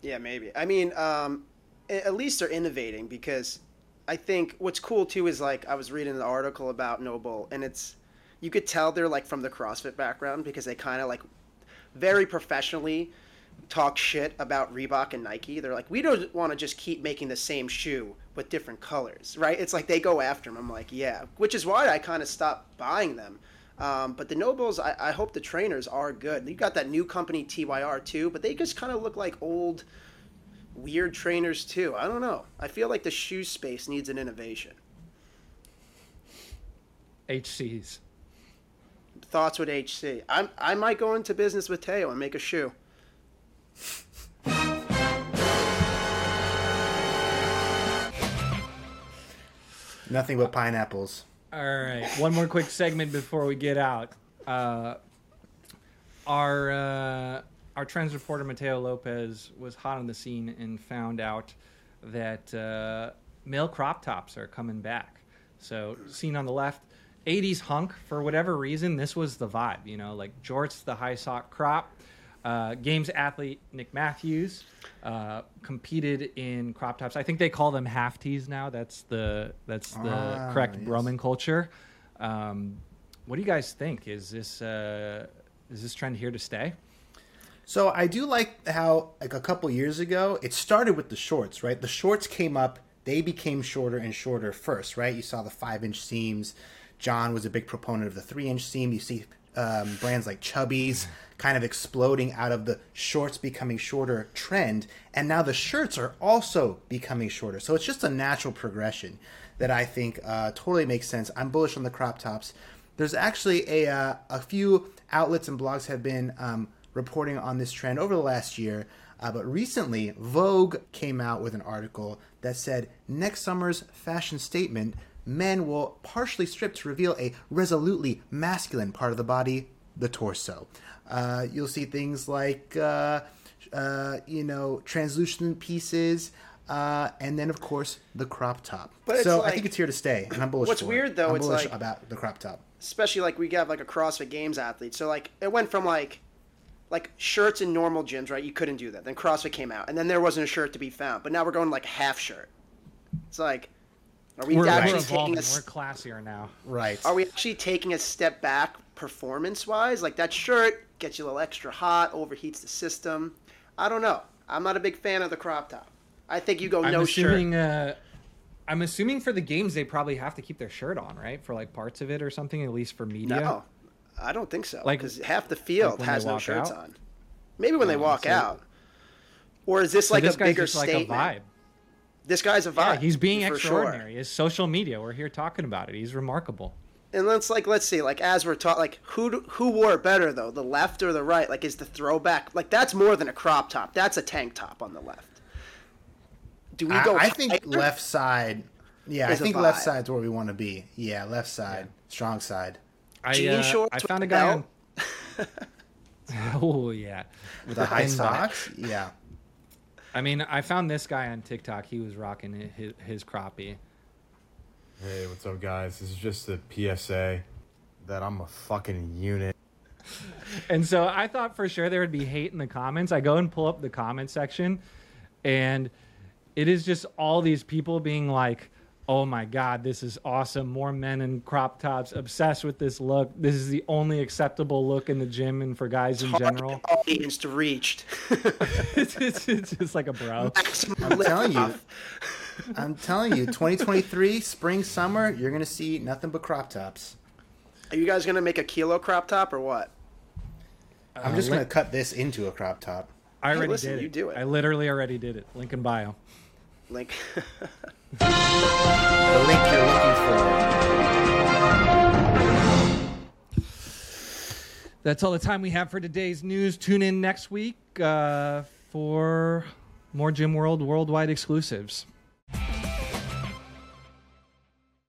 Speaker 2: Yeah, maybe. I mean, um, at least they're innovating because I think what's cool too is like I was reading the article about NOBULL, and it's you could tell they're like from the CrossFit background because they kind of like very professionally talk shit about Reebok and Nike. They're like, we don't want to just keep making the same shoe with different colors, right? It's like they go after them. I'm like, yeah, which is why I kind of stopped buying them. Um, but the NOBULLs, I, I hope the trainers are good. You got that new company TYR too, but they just kind of look like old, weird trainers too. I don't know. I feel like the shoe space needs an innovation.
Speaker 1: HCs.
Speaker 2: Thoughts with HC? I'm, I might go into business with Teo and make a shoe.
Speaker 3: Nothing but pineapples.
Speaker 1: All right, one more quick segment before we get out. Uh, our uh, our trends reporter Mateo Lopez was hot on the scene and found out that uh, male crop tops are coming back. So seen on the left, 80s hunk for whatever reason. This was the vibe, you know, like jorts, the high sock crop. Uh, games athlete Nick Matthews uh, competed in crop tops. I think they call them half tees now. That's the that's the
Speaker 3: Ah,
Speaker 1: correct
Speaker 3: yes.
Speaker 1: Roman culture. Um, what do you guys think? Is this uh, is this trend here to stay?
Speaker 3: So I do like how like a couple years ago it started with the shorts, right? The shorts came up, they became shorter and shorter first, right? You saw the five inch seams. John was a big proponent of the three inch seam. You see um, brands like Chubbies kind of exploding out of the shorts becoming shorter trend, and now the shirts are also becoming shorter. So it's just a natural progression that I think uh, totally makes sense. I'm bullish on the crop tops. There's actually a uh, a few outlets and blogs have been um, reporting on this trend over the last year. Uh, but recently, Vogue came out with an article that said next summer's fashion statement men will partially strip to reveal a resolutely masculine part of the body, the torso. Uh, you'll see things like, uh, uh, you know, translucent pieces. Uh, and then, of course, the crop top.
Speaker 2: But
Speaker 3: so I think it's here to stay, and I'm bullish.
Speaker 2: What's weird,
Speaker 3: it.
Speaker 2: though,
Speaker 3: I'm
Speaker 2: it's
Speaker 3: bullish
Speaker 2: like-
Speaker 3: about the crop top.
Speaker 2: especially like we have like a CrossFit Games athlete. So like it went from like like shirts in normal gyms, right? You couldn't do that. Then CrossFit came out, and then there wasn't a shirt to be found. But now we're going like half shirt. It's like, are we
Speaker 1: We're, we're
Speaker 2: actually
Speaker 1: evolving.
Speaker 2: taking a
Speaker 1: We're classier now.
Speaker 3: Right.
Speaker 2: are we actually taking a step back performance wise? Like that shirt gets you a little extra hot, overheats the system. I don't know. I'm not a big fan of the crop top. I think you go
Speaker 1: I'm
Speaker 2: no shirt.
Speaker 1: Uh, I'm assuming for the games they probably have to keep their shirt on, right? For like parts of it or something, at least for media.
Speaker 2: No, I don't think so.
Speaker 1: Like-
Speaker 2: because half the field
Speaker 1: when they
Speaker 2: has no shirts
Speaker 1: out?
Speaker 2: on. Maybe when they
Speaker 1: Oh,
Speaker 2: walk
Speaker 1: so-
Speaker 2: out. Or is this
Speaker 1: So
Speaker 2: like
Speaker 1: this
Speaker 2: a
Speaker 1: guy's
Speaker 2: bigger
Speaker 1: just like a
Speaker 2: statement?
Speaker 1: vibe.
Speaker 2: This guy's a vibe.
Speaker 1: Yeah, he's being extraordinary.
Speaker 2: Sure.
Speaker 1: His social media. We're here talking about it. He's remarkable.
Speaker 2: And let's like let's see like as we're taught like who do- who wore it better though the left or the right like is the throwback like that's more than a crop top that's a tank top on the left. Do we go?
Speaker 3: I think
Speaker 2: higher?
Speaker 3: left side. Yeah, I think left
Speaker 2: vibe.
Speaker 3: side's where we want to be. Yeah, left side, strong side,
Speaker 1: I,
Speaker 2: Jean
Speaker 1: uh,
Speaker 2: shorts
Speaker 1: I found a guy on. oh yeah.
Speaker 3: with a high socks. Yeah,
Speaker 1: I mean, I found this guy on TikTok. He was rocking his, his crappie.
Speaker 7: Hey, what's up, guys? This is just a PSA that I'm a fucking unit.
Speaker 1: And so I thought for sure there would be hate in the comments. I go and pull up the comment section, and it is just all these people being like, "Oh my god, this is awesome! More men in crop tops, obsessed with this look. This is the only acceptable look in the gym and for guys in general."
Speaker 2: audience to reached.
Speaker 1: it's, it's, it's just like a bro.
Speaker 3: I'm telling you. I'm telling you, 2023 spring summer, you're gonna see nothing but crop tops.
Speaker 2: Are you guys gonna make a kilo crop top or what?
Speaker 3: I'm uh, just
Speaker 1: li-
Speaker 3: gonna cut this into a crop top.
Speaker 1: I
Speaker 2: Hey,
Speaker 1: already
Speaker 2: listen,
Speaker 1: did it.
Speaker 2: you do it.
Speaker 1: I literally already did it. Link in bio.
Speaker 2: Link.
Speaker 3: The link you're looking for.
Speaker 1: That's all the time we have for today's news. Tune in next week uh, for more Gym World worldwide exclusives.